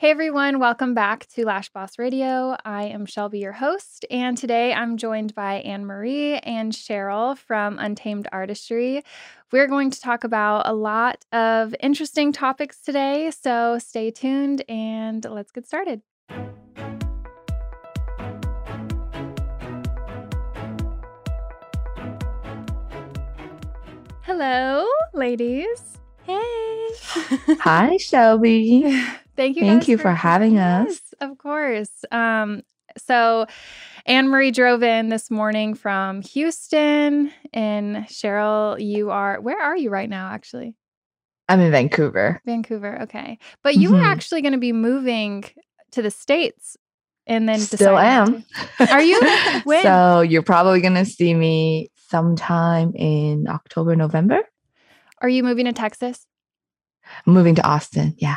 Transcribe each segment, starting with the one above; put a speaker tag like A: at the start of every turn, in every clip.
A: Hey everyone, welcome back to Lash Boss Radio. I am Shelby, your host, and today I'm joined by Anne Marie and Cheryl from Untamed Artistry. We're going to talk about a lot of interesting topics today, so stay tuned and let's get started. Hello, ladies. Hey.
B: Hi, Shelby.
A: Thank you.
B: Thank you for having us.
A: Yes, Of course. Um, so Anne Marie drove in this morning from Houston, and Cheryl, you are where are you right now? Actually,
B: I'm in Vancouver.
A: Vancouver. Okay, but you were
B: Mhm.
A: actually going to be moving to the states, and then
B: Still am.
A: to. Are you? When?
B: So you're probably gonna see me sometime in October, November.
A: Are you moving to Texas?
B: I'm moving to Austin. Yeah.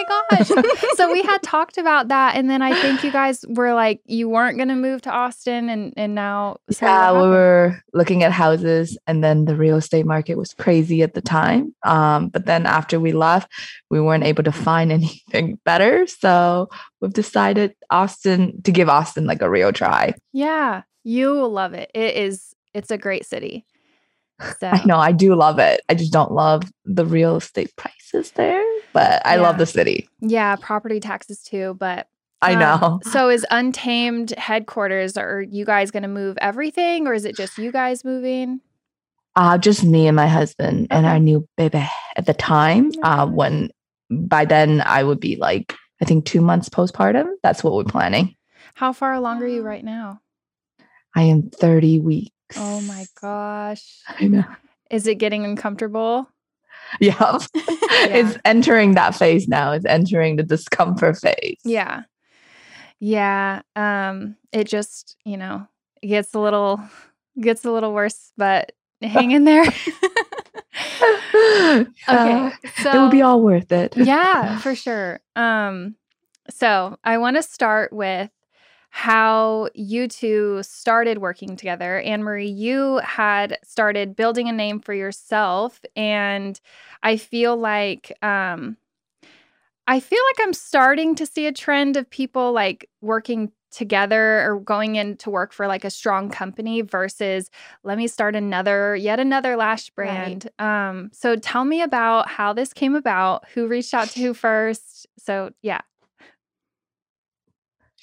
A: My gosh. so we had talked about that and then I think you guys were like you weren't going to move to Austin and and now so
B: yeah, we were looking at houses, and then the real estate market was crazy at the time. Um, but then after we left, we weren't able to find anything better. So we've decided Austin to give Austin like a real try.
A: Yeah, you will love it. It is it's a great city. So
B: I know I do love it. I just don't love the real estate prices there, but I love the city.
A: Yeah, property taxes too, but
B: I
A: um,
B: know.
A: so is Untamed headquarters are you guys going to move everything or is it just you guys moving?
B: Uh, just me and my husband and our new baby at the time. Uh, when by then I would be like, I think two months postpartum. That's what we're planning.
A: How far along are you right now?
B: I am 30 weeks.
A: Oh my gosh.
B: I know.
A: Is it getting uncomfortable?
B: Yeah. It's entering that phase now. It's entering the discomfort phase.
A: Yeah. Yeah. Um, it just, you know, gets a little gets a little worse, but hang in there. okay.
B: Uh,
A: So
B: it will be all worth it.
A: yeah, for sure. Um, so I want to start with how you two started working together. Anne Marie, you had started building a name for yourself, and I feel like um, I feel like I'm starting to see a trend of people like working together or going in to work for like a strong company versus let me start another yet another lash brand. Um so tell me about how this came about who reached out to who first. So yeah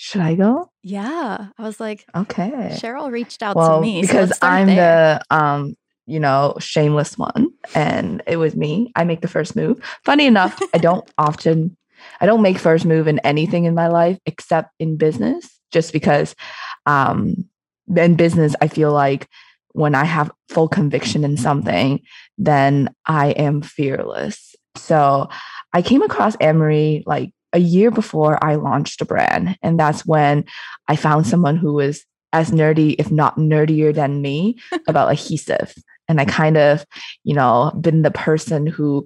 B: Should I go?
C: Yeah. I was like,
B: Okay.
C: Cheryl reached out
B: well,
C: to me.
B: because
C: let's
B: I'm
C: there.
B: the um, you know, shameless one, and it was me. I make the first move. Funny enough, I don't often, I don't make first move in anything in my life except in business, just because, um, in business I feel like when I have full conviction in something, then I am fearless. So I came across Anne-Marie like a year before I launched a brand, and that's when I found someone who was as nerdy, if not nerdier than me, about adhesive. And I kind of, you know, been the person who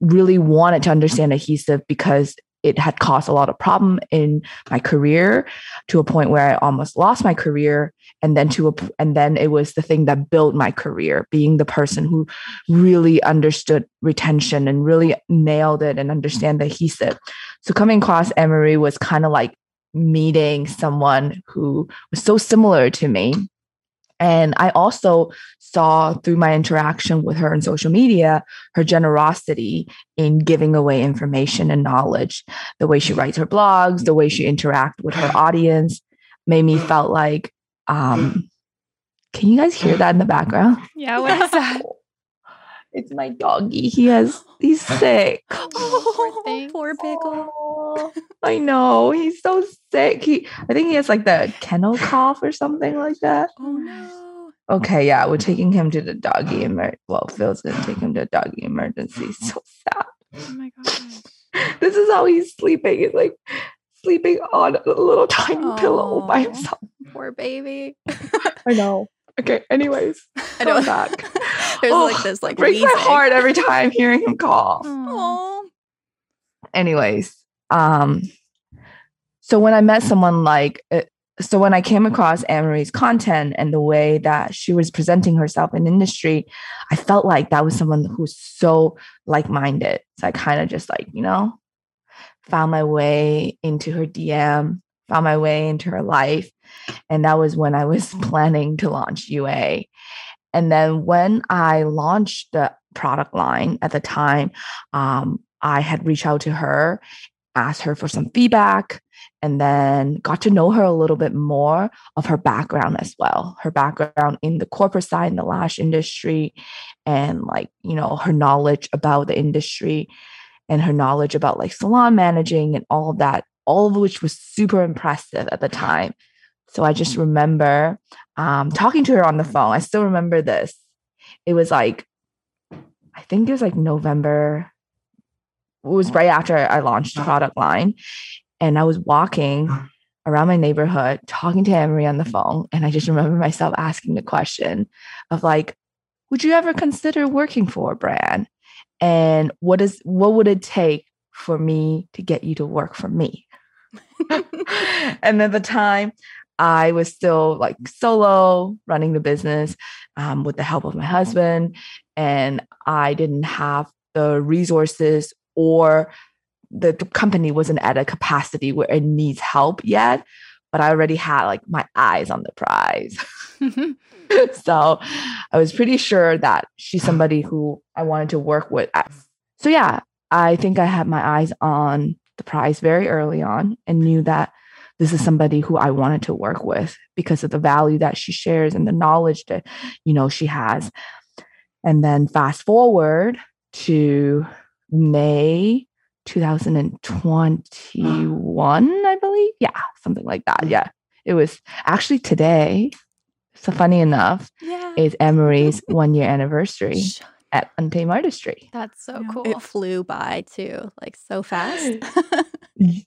B: really wanted to understand adhesive because it had caused a lot of problem in my career to a point where I almost lost my career. And then to a, and then it was the thing that built my career, being the person who really understood retention and really nailed it and understand the adhesive. So coming across Anne-Marie was kind of like meeting someone who was so similar to me. And I also saw through my interaction with her on social media, her generosity in giving away information and knowledge. The way she writes her blogs, the way she interacts with her audience made me felt like, um, can you guys hear that in the background?
A: yeah what is that
B: It's my doggy. He has, he's sick.
C: Oh,
A: thing.
C: poor pickle.
B: Oh, I know. He's so sick. He I think he has like the kennel cough or something like that.
C: Oh no.
B: Okay, yeah, we're taking him to the doggy emer well, Phil's gonna take him to doggy emergency. So sad.
A: oh my gosh
B: This is how he's sleeping. He's like sleeping on a little tiny pillow by himself.
C: Poor baby.
B: I know. Okay, anyways.
C: I
B: Going
C: know.
B: back.
C: There's
B: Oh,
C: like this like
B: breaks my heart every time hearing him cough.
C: Oh.
B: anyways um so when i met someone like uh, so when i came across Anne-Marie's content and the way that she was presenting herself in industry i felt like that was someone who's so like-minded so i kind of just like you know found my way into her DM, found my way into her life. And that was when I was planning to launch UA. And then when I launched the product line at the time, um, I had reached out to her, asked her for some feedback, and then got to know her a little bit more of her background as well her background in the corporate side in the lash industry and like you know her knowledge about the industry and her knowledge about like salon managing and all of that all of which was super impressive at the time so i just remember um, talking to her on the mm-hmm. phone. I still remember this. It was like i think it was like november it was right after i launched the product line. And I was walking uh-huh. around my neighborhood talking to Anne-Marie on the mm-hmm. phone. And I just remember myself asking the question of like, would you ever consider working for a brand? And what is what would it take for me to get you to work for me? and at the time, I was still like solo running the business um, with the help of my husband. And I didn't have the resources or the, the company wasn't at a capacity where it needs help yet, but I already had like my eyes on the prize. so I was pretty sure that she's somebody who I wanted to work with. So yeah, I think I had my eyes on the prize very early on and knew that this is somebody who I wanted to work with because of the value that she shares and the knowledge that you know she has. And then fast forward to May 2021, I believe. Yeah, something like that. Yeah. It was actually today. So funny enough,
C: Yeah.
B: is Anne-Marie's one year anniversary at Untamed Artistry.
A: That's so
C: Yeah.
A: cool.
C: It flew by too, like so fast.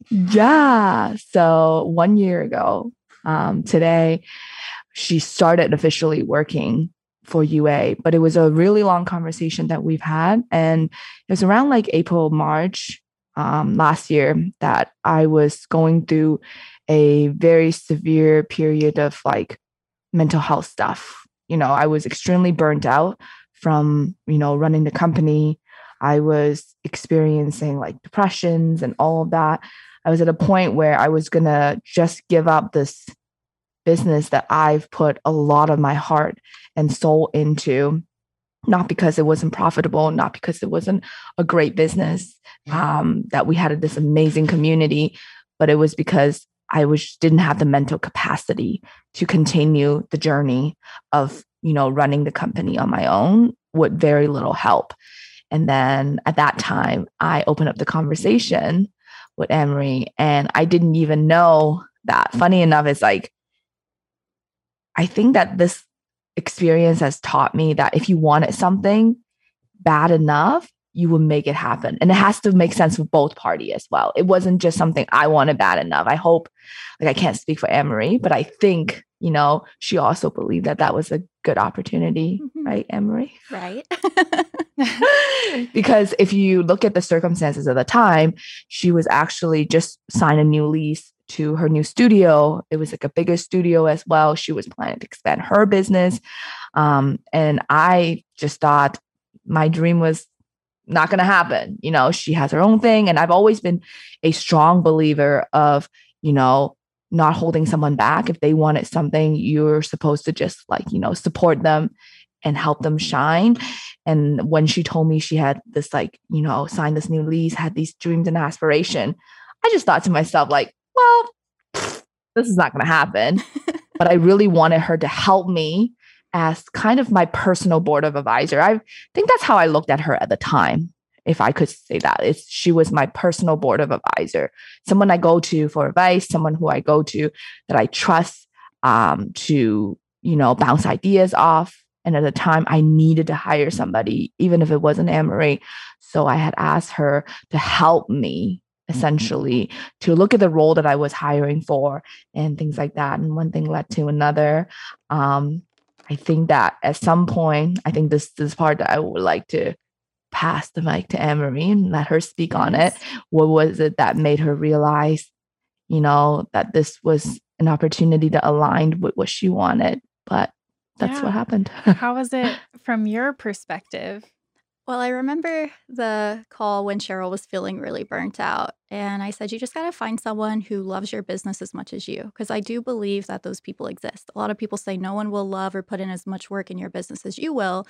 B: Yeah. So one year ago, um, today, she started officially working for UA, but it was a really long conversation that we've had. And it was around like April, March um, last year that I was going through a very severe period of like mental health stuff. You know, I was extremely burnt out from, you know, running the company. I was experiencing like depressions and all of that. I was at a point where I was going to just give up this business that I've put a lot of my heart and soul into, not because it wasn't profitable, not because it wasn't a great business, um, that we had this amazing community, but it was because I was didn't have the mental capacity to continue the journey of you know running the company on my own with very little help. And then at that time, I opened up the conversation with Anne-Marie, and I didn't even know that. Funny enough, it's like I think that this experience has taught me that if you wanted something bad enough, you will make it happen. And it has to make sense for both party as well. It wasn't just something I wanted bad enough. I hope, like, I can't speak for Anne-Marie, but I think, you know, she also believed that that was a good opportunity,
C: Mhm.
B: right, Anne-Marie?
C: right.
B: because if you look at the circumstances of the time, she was actually just signed a new lease to her new studio. It was like a bigger studio as well. She was planning to expand her business. Um, and I just thought my dream was not going to happen. You know, she has her own thing. And I've always been a strong believer of, you know, not holding someone back. If they wanted something, you're supposed to just like, you know, support them and help them shine. And when she told me she had this, like, you know, signed this new lease, had these dreams and aspiration, I just thought to myself, like, well, this is not going to happen. but I really wanted her to help me as kind of my personal board of advisor. I think that's how I looked at her at the time, if I could say that. It's she was my personal board of advisor, someone I go to for advice, someone who I go to that I trust um, to, you know, bounce ideas off. And at the time, I needed to hire somebody, even if it wasn't Anne-Marie. So I had asked her to help me essentially to look at the role that I was hiring for and things like that. And one thing led to another. Um, I think that at some point, I think this this part that I would like to pass the mic to Anne-Marie and let her speak on it. What was it that made her realize, you know, that this was an opportunity that aligned with what she wanted? But that's
A: Yeah.
B: what happened.
A: How was it from your perspective?
C: Well, I remember the call when Cheryl was feeling really burnt out. And I said, you just got to find someone who loves your business as much as you. Because I do believe that those people exist. A lot of people say no one will love or put in as much work in your business as you will.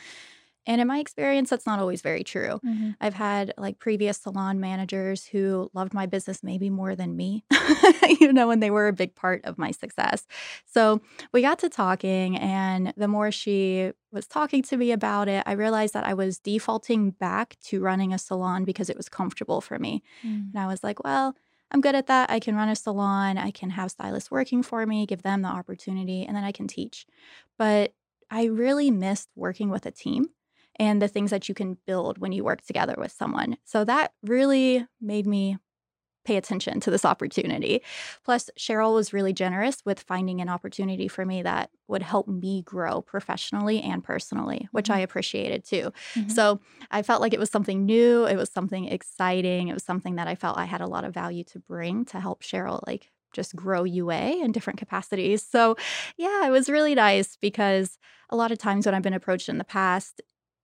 C: And in my experience, that's not always very true. Mm-hmm. I've had like previous salon managers who loved my business maybe more than me, you know, and they were a big part of my success. So we got to talking, and the more she was talking to me about it, I realized that I was defaulting back to running a salon because it was comfortable for me. Mm. And I was like, well, I'm good at that. I can run a salon, I can have stylists working for me, give them the opportunity, and then I can teach. But I really missed working with a team and the things that you can build when you work together with someone. So that really made me pay attention to this opportunity. Plus, Cheryl was really generous with finding an opportunity for me that would help me grow professionally and personally, which I mm-hmm. appreciated too. Mm-hmm. So I felt like it was something new, it was something exciting, it was something that I felt I had a lot of value to bring to help Cheryl like just grow UA in different capacities. So, yeah, it was really nice because a lot of times when I've been approached in the past,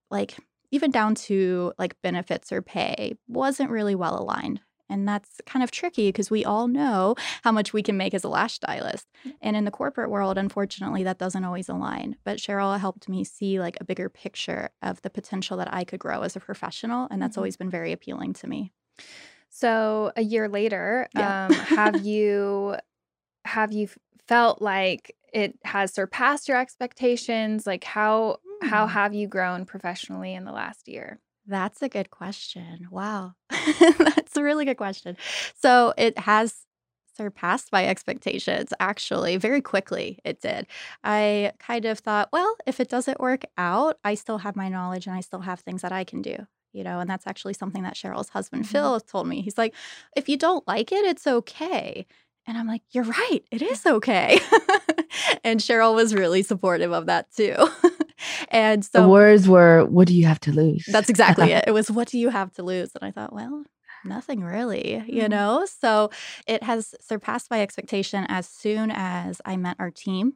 C: like even down to like benefits or pay wasn't really well aligned. And that's kind of tricky because we all know how much we can make as a lash stylist. Mm. And in the corporate world, unfortunately, that doesn't always align. But Cheryl helped me see like a bigger picture of the potential that I could grow as a professional. And that's mm-hmm. always been very appealing to me.
A: So a year later, yeah. um, have you have you felt like it has surpassed your expectations? Like how how mm. have you grown professionally in the last year?
C: That's a good question. Wow. That's a really good question. So it has surpassed my expectations actually very quickly it did i kind of thought well if it doesn't work out i still have my knowledge and i still have things that i can do you know and that's actually something that cheryl's husband mm-hmm. phil told me he's like if you don't like it it's okay and i'm like you're right it is okay and cheryl was really supportive of that too and so
B: the words were, What do you have to lose?
C: That's exactly it. It was, What do you have to lose? And I thought, Well, nothing really, you mm-hmm. know? So it has surpassed my expectation as soon as I met our team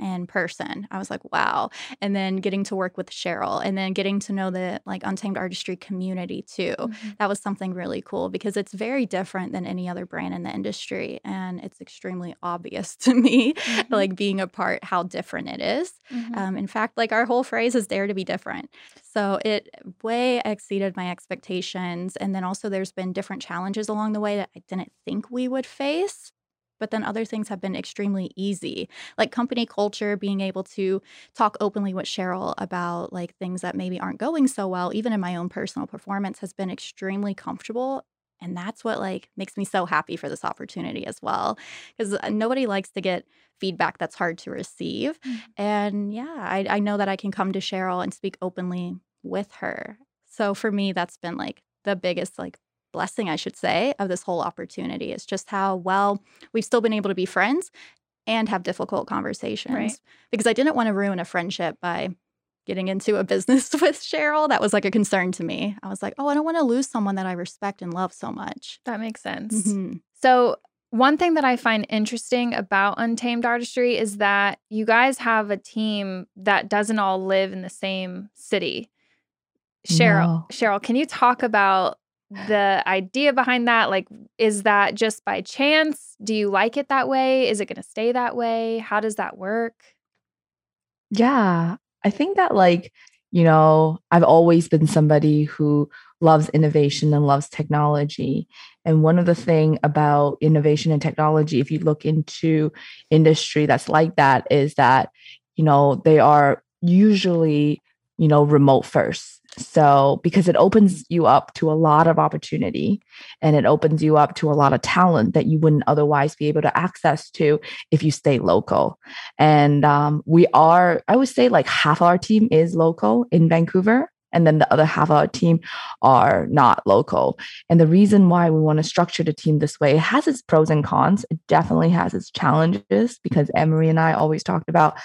C: in person. I was like, wow. And then getting to work with Cheryl and then getting to know the like Untamed Artistry community too. Mm-hmm. That was something really cool because it's very different than any other brand in the industry. And it's extremely obvious to me, mm-hmm. like being a part, how different it is. Mm-hmm. Um, in fact, like our whole phrase is dare to be different. So it way exceeded my expectations. And then also there's been different challenges along the way that I didn't think we would face but then other things have been extremely easy like company culture being able to talk openly with cheryl about like things that maybe aren't going so well even in my own personal performance has been extremely comfortable and that's what like makes me so happy for this opportunity as well because uh, nobody likes to get feedback that's hard to receive mm-hmm. and yeah I, I know that i can come to cheryl and speak openly with her so for me that's been like the biggest like blessing, I should say, of this whole opportunity is just how well we've still been able to be friends and have difficult conversations. Right. Because I didn't want to ruin a friendship by getting into a business with Cheryl. That was like a concern to me. I was like, oh, I don't want to lose someone that I respect and love so much.
A: That makes sense. Mm-hmm. So, one thing that I find interesting about Untamed Artistry is that you guys have a team that doesn't all live in the same city. Cheryl, no. Cheryl, can you talk about the idea behind that? Like, is that just by chance? Do you like it that way? Is it going to stay that way? How does that work?
B: Yeah, I think that, like, you know, I've always been somebody who loves innovation and loves technology. And one of the thing about innovation and technology, if you look into industry that's like that, is that, you know, they are usually, you know, remote first so, because it opens you up to a lot of opportunity and it opens you up to a lot of talent that you wouldn't otherwise be able to access to if you stay local. And um, we are, I would say, like half our team is local in Vancouver. And then the other half of our team are not local. And the reason why we want to structure the team this way, it has its pros and cons. It definitely has its challenges because Anne-Marie and I always talked about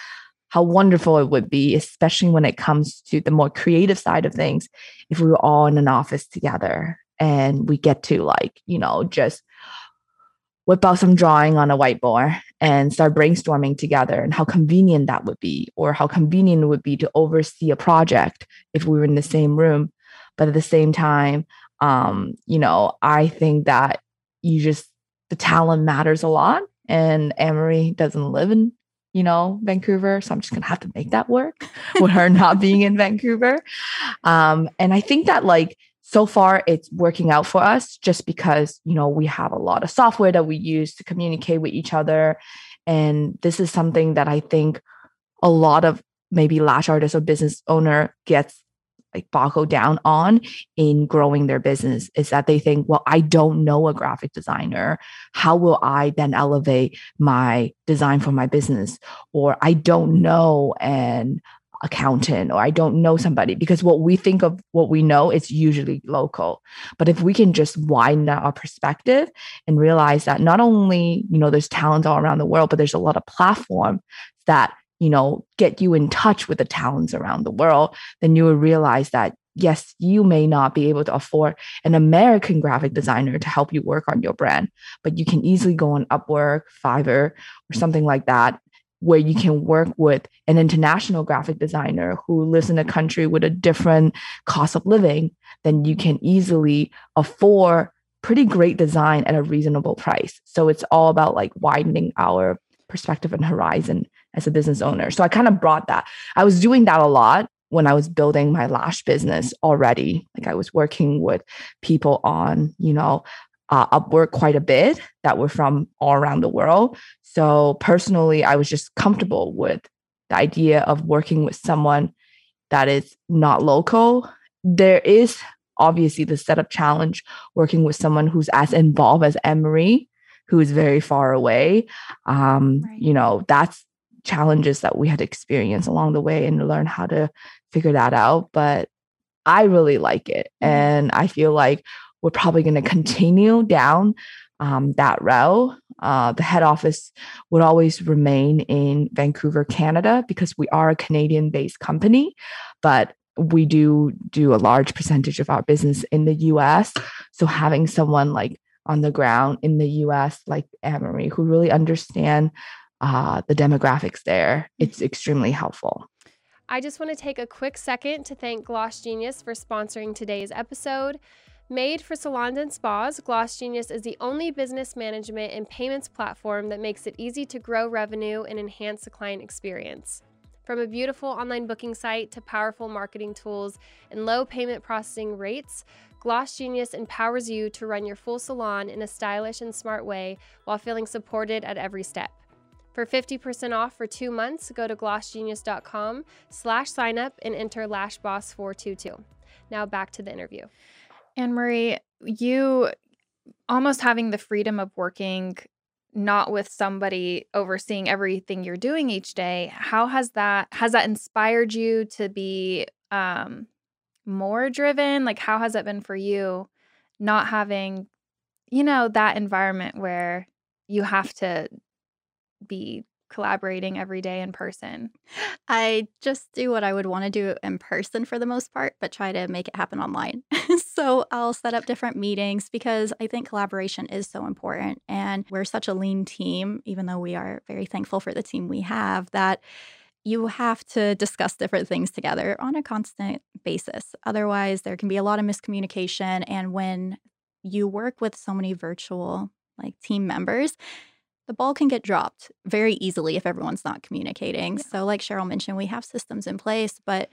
B: how wonderful it would be, especially when it comes to the more creative side of things, if we were all in an office together and we get to like, you know, just whip out some drawing on a whiteboard and start brainstorming together and how convenient that would be, or how convenient it would be to oversee a project if we were in the same room. but at the same time, um, you know, I think that you just the talent matters a lot. And Anne-Marie doesn't live in, you know, Vancouver. So I'm just gonna have to make that work with her not being in Vancouver. Um, and I think that like so far it's working out for us just because, you know, we have a lot of software that we use to communicate with each other. And this is something that I think a lot of maybe lash artist or business owner gets like boggled down on in growing their business is that they think, well, I don't know a graphic designer. How will I then elevate my design for my business? Or I don't know an accountant or I don't know somebody because what we think of what we know is usually local. But if we can just widen our perspective and realize that not only, you know, there's talent all around the world, but there's a lot of platform that you know, get you in touch with the talents around the world, then you will realize that yes, you may not be able to afford an American graphic designer to help you work on your brand, but you can easily go on Upwork, Fiverr, or something like that, where you can work with an international graphic designer who lives in a country with a different cost of living, then you can easily afford pretty great design at a reasonable price. So it's all about like widening our perspective and horizon as a business owner. So I kind of brought that. I was doing that a lot when I was building my lash business already. Like I was working with people on, you know, uh, Upwork quite a bit that were from all around the world. So personally, I was just comfortable with the idea of working with someone that is not local. There is obviously the setup challenge working with someone who's as involved as Anne-Marie, who is very far away. Um, right. You know, that's challenges that we had experienced along the way and learn how to figure that out. But I really like it. Mm-hmm. And I feel like we're probably going to continue down um, that route. Uh, the head office would always remain in Vancouver, Canada, because we are a Canadian based company. But we do do a large percentage of our business in the US. So having someone like on the ground in the US, like Anne-Marie, who really understand uh, the demographics there, it's mm-hmm. extremely helpful.
D: I just want to take a quick second to thank Gloss Genius for sponsoring today's episode. Made for salons and spas, Gloss Genius is the only business management and payments platform that makes it easy to grow revenue and enhance the client experience. From a beautiful online booking site to powerful marketing tools and low payment processing rates, Gloss Genius empowers you to run your full salon in a stylish and smart way while feeling supported at every step. For 50% off for two months, go to glossgenius.com slash sign up and enter LashBoss422. Now back to the interview.
A: Anne Marie, you almost having the freedom of working not with somebody overseeing everything you're doing each day how has that has that inspired you to be um more driven like how has it been for you not having you know that environment where you have to be collaborating every day in person?
C: I just do what I would want to do in person for the most part, but try to make it happen online. so I'll set up different meetings because I think collaboration is so important. And we're such a lean team, even though we are very thankful for the team we have, that you have to discuss different things together on a constant basis. Otherwise, there can be a lot of miscommunication. And when you work with so many virtual like team members, the ball can get dropped very easily if everyone's not communicating. Yeah. So, like Cheryl mentioned, we have systems in place, but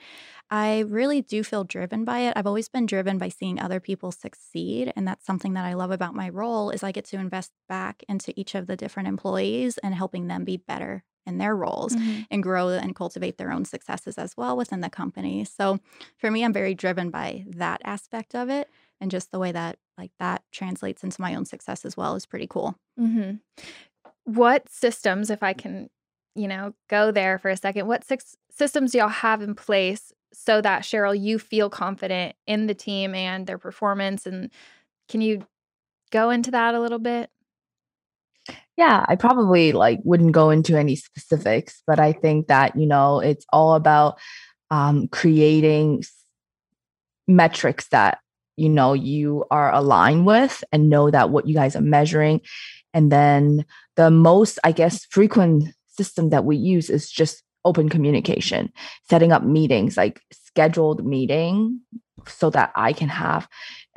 C: I really do feel driven by it. I've always been driven by seeing other people succeed, and that's something that I love about my role is I get to invest back into each of the different employees and helping them be better in their roles mm-hmm. and grow and cultivate their own successes as well within the company. So, for me, I'm very driven by that aspect of it and just the way that like that translates into my own success as well is pretty cool.
A: Mm-hmm what systems, if I can, you know, go there for a second, what six systems do y'all have in place so that Cheryl, you feel confident in the team and their performance? And can you go into that a little bit?
B: Yeah, I probably like wouldn't go into any specifics, but I think that, you know, it's all about um, creating metrics that you know you are aligned with and know that what you guys are measuring and then the most, I guess, frequent system that we use is just open communication, setting up meetings, like scheduled meeting so that I can have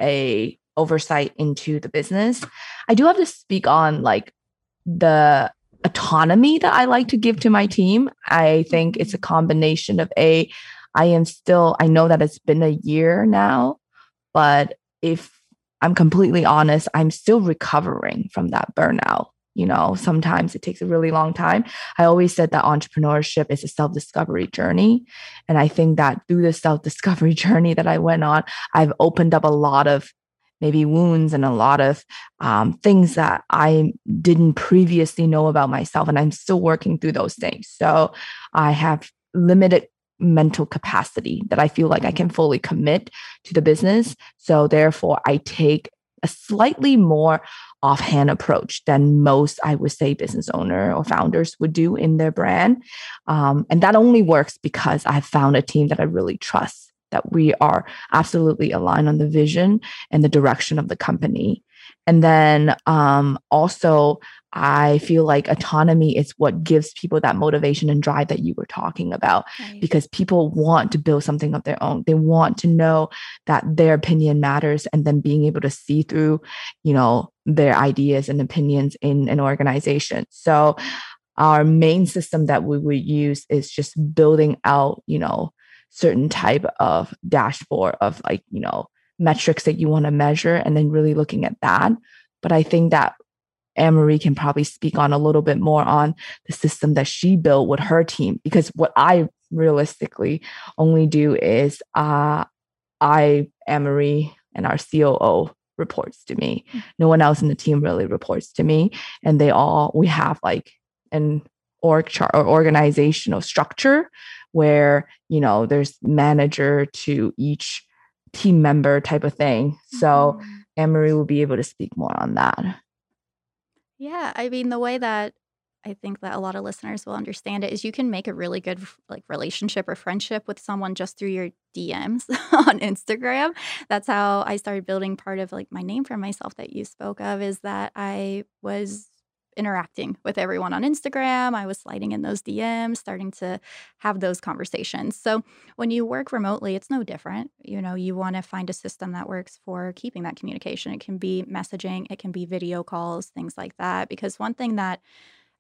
B: a oversight into the business. I do have to speak on like the autonomy that I like to give to my team. I think it's a combination of a I am still I know that it's been a year now, but if I'm completely honest, I'm still recovering from that burnout. You know, sometimes it takes a really long time. I always said that entrepreneurship is a self discovery journey. And I think that through the self discovery journey that I went on, I've opened up a lot of maybe wounds and a lot of um, things that I didn't previously know about myself. And I'm still working through those things. So I have limited mental capacity that I feel like I can fully commit to the business. So therefore, I take a slightly more offhand approach than most, I would say, business owner or founders would do in their brand. Um, and that only works because I've found a team that I really trust that we are absolutely aligned on the vision and the direction of the company. And then um, also, I feel like autonomy is what gives people that motivation and drive that you were talking about right. because people want to build something of their own. They want to know that their opinion matters and then being able to see through, you know, their ideas and opinions in an organization. So, our main system that we would use is just building out, you know, certain type of dashboard of like, you know, metrics that you want to measure and then really looking at that. But I think that Anne Marie can probably speak on a little bit more on the system that she built with her team because what I realistically only do is uh, I, Anne Marie, and our COO reports to me. Mm. No one else in the team really reports to me. And they all, we have like an org chart or organizational structure where you know there's manager to each team member type of thing. So mm-hmm. Will be able to speak more on that.
C: Yeah i mean the way that i think that a lot of listeners will understand it is you can make a really good like relationship or friendship with someone just through your dms on instagram. That's how i started building part of like my name for myself that you spoke of is that i was interacting with everyone on Instagram. I was sliding in those DMs, starting to have those conversations. So when you work remotely, it's no different. You know, you want to find a system that works for keeping that communication. It can be messaging, it can be video calls, things like that. Because one thing that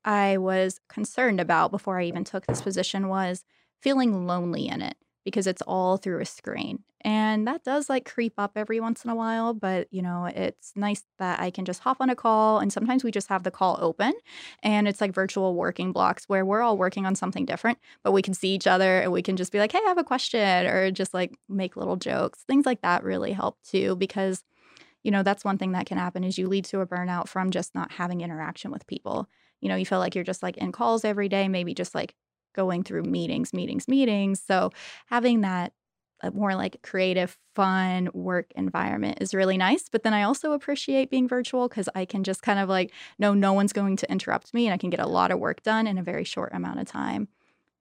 C: I was concerned about before I even took this position was feeling lonely in it because it's all through a screen. And that does like creep up every once in a while, but you know, it's nice that I can just hop on a call and sometimes we just have the call open and it's like virtual working blocks where we're all working on something different, but we can see each other and we can just be like, "Hey, I have a question," or just like make little jokes. Things like that really help too because you know, that's one thing that can happen is you lead to a burnout from just not having interaction with people. You know, you feel like you're just like in calls every day, maybe just like going through meetings, meetings, meetings. So having that uh, more like creative, fun work environment is really nice. But then I also appreciate being virtual because I can just kind of like know no one's going to interrupt me and I can get a lot of work done in a very short amount of time.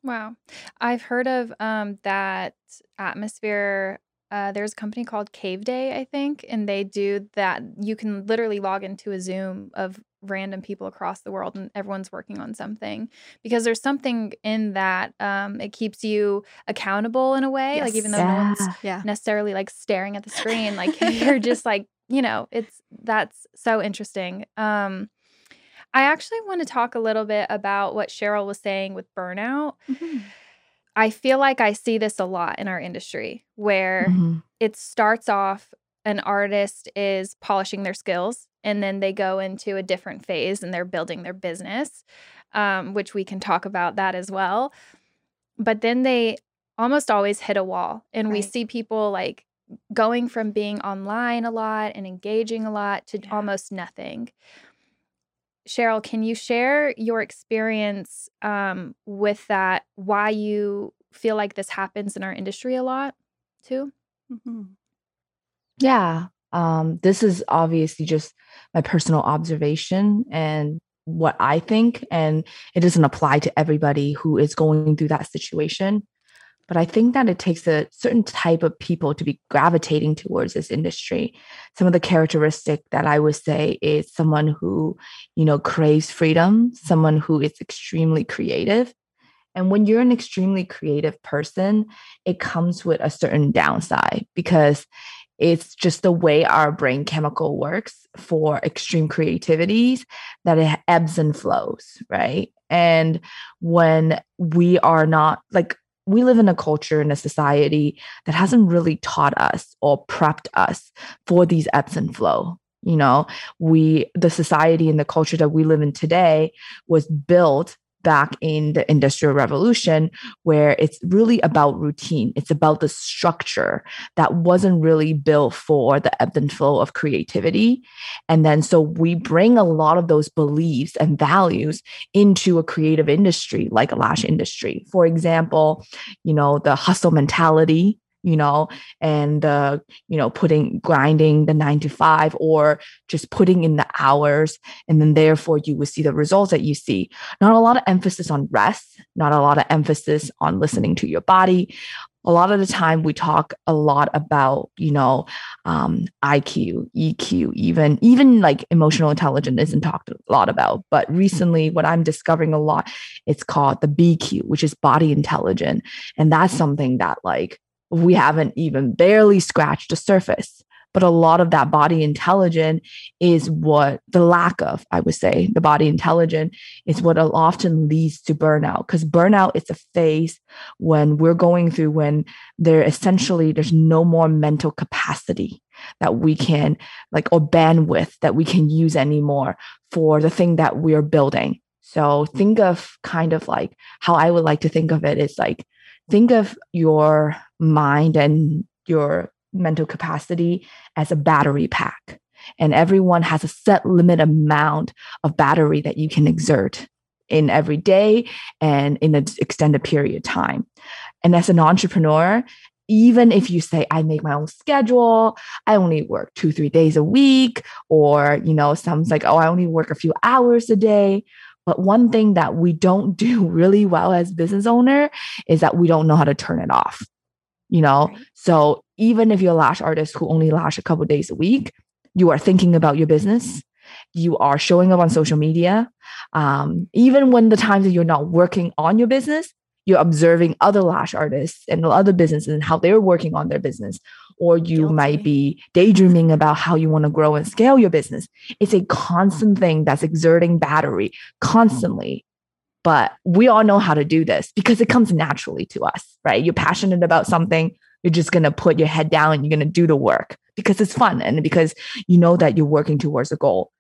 A: Wow. I've heard of um, that atmosphere. Uh, there's a company called Cave Day, I think, and they do that. You can literally log into a Zoom of random people across the world and everyone's working on something because there's something in that um it keeps you accountable in a way yes. like even though yeah. no one's yeah. necessarily like staring at the screen like you're just like you know it's that's so interesting um i actually want to talk a little bit about what cheryl was saying with burnout mm-hmm. I feel like i see this a lot in our industry where mm-hmm. it starts off an artist is polishing their skills and then they go into a different phase and they're building their business um, which we can talk about that as well but then they almost always hit a wall and right. we see people like going from being online a lot and engaging a lot to yeah. almost nothing cheryl can you share your experience um, with that why you feel like this happens in our industry a lot too mm-hmm.
B: yeah um, this is obviously just my personal observation and what I think, and it doesn't apply to everybody who is going through that situation. But I think that it takes a certain type of people to be gravitating towards this industry. Some of the characteristic that I would say is someone who, you know, craves freedom, someone who is extremely creative, And when you're an extremely creative person, it comes with a certain downside because it's just the way our brain chemical works for extreme creativities that it ebbs and flows, right? And when we are not like, we live in a culture in a society that hasn't really taught us or prepped us for these ebbs and flow you know? We the society and the culture that we live in today was built back in the industrial revolution where it's really about routine. It's about the structure that wasn't really built for the ebb and flow of creativity. And then so we bring a lot of those beliefs and values into a creative industry like a lash industry. For example you know the hustle mentality you know, and uh, you know, putting grinding the nine to five or just putting in the hours, and then therefore you will see the results that you see. Not a lot of emphasis on rest, not a lot of emphasis on listening to your body. A lot of the time, we talk a lot about, you know, um, IQ, EQ, even even like emotional intelligence isn't talked a lot about. But recently, what I'm discovering a lot, it's called the BQ, which is body intelligence, and that's something that like we haven't even barely scratched the surface. But a lot of that body intelligence is what the lack of, I would say, the body intelligence is what often leads to burnout. Because burnout is a phase when we're going through when there essentially there's no more mental capacity that we can like or bandwidth that we can use anymore for the thing that we're building. So think of kind of like how I would like to think of it is like think of your mind and your mental capacity as a battery pack. And everyone has a set limit amount of battery that you can exert in every day and in an extended period of time. And as an entrepreneur, even if you say i make my own schedule i only work two three days a week or you know some's like oh i only work a few hours a day but one thing that we don't do really well as business owner is that we don't know how to turn it off. You know, right. so even if you're a lash artist who only lash a couple days a week, you are thinking about your business. You are showing up on social media. Um, even when the times that you're not working on your business, you're observing other lash artists and other businesses and how they're working on their business or you Guilty. might be daydreaming about how you want to grow and scale your business. It's a constant thing that's exerting battery constantly. But we all know how to do this because it comes naturally to us, right? You're passionate about something, you're just going to put your head down and you're going to do the work because it's fun and because you know that you're working towards a goal.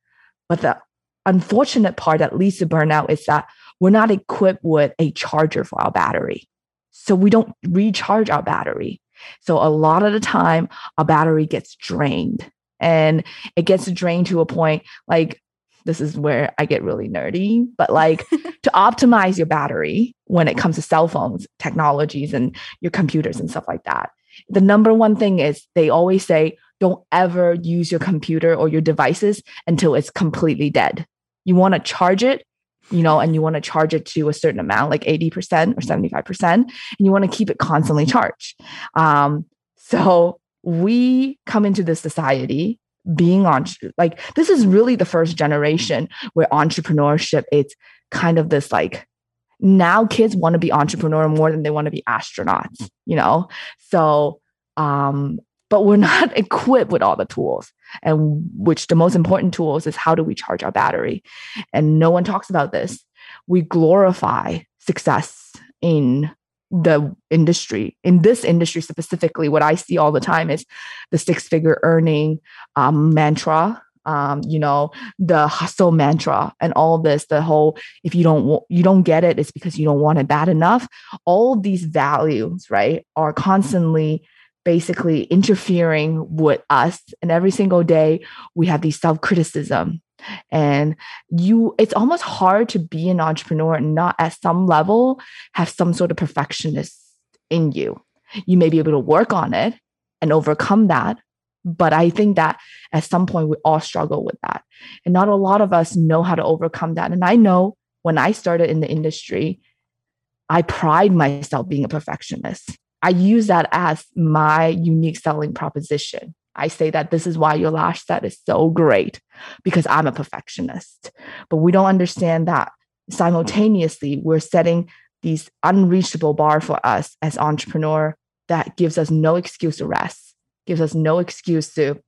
B: But the unfortunate part that leads to burnout is that we're not equipped with a charger for our battery. So we don't recharge our battery. So a lot of the time, our battery gets drained and it gets drained to a point like this is where I get really nerdy, but like to optimize your battery when it comes to cell phones, technologies, and your computers and stuff like that. The number one thing is they always say, don't ever use your computer or your devices until it's completely dead. You want to charge it you know, and you want to charge it to a certain amount, like 80% or 75%, and you want to keep it constantly charged. Um, so we come into this society being on like this is really the first generation where entrepreneurship it's kind of this like now kids want to be entrepreneur more than they want to be astronauts you know? So um but we're not equipped with all the tools and which the most important tools is how do we charge our battery? And no one talks about this. We glorify success in the industry in this industry specifically what i see all the time is the six figure earning um, mantra um, you know the hustle mantra and all this the whole if you don't you don't get it it's because you don't want it bad enough. All these values right are constantly basically interfering with us. And every single day we have these self-criticism and you it's almost hard to be an entrepreneur and not at some level have some sort of perfectionist in you. You may be able to work on it and overcome that but i think that at some point we all struggle with that. And not a lot of us know how to overcome that. And i know when i started in the industry i pride myself being a perfectionist. I use that as my unique selling proposition. I say that this is why your lash set is so great because I'm a perfectionist. But we don't understand that simultaneously we're setting these unreachable bar for us as entrepreneur that gives us no excuse to rest, gives us no excuse to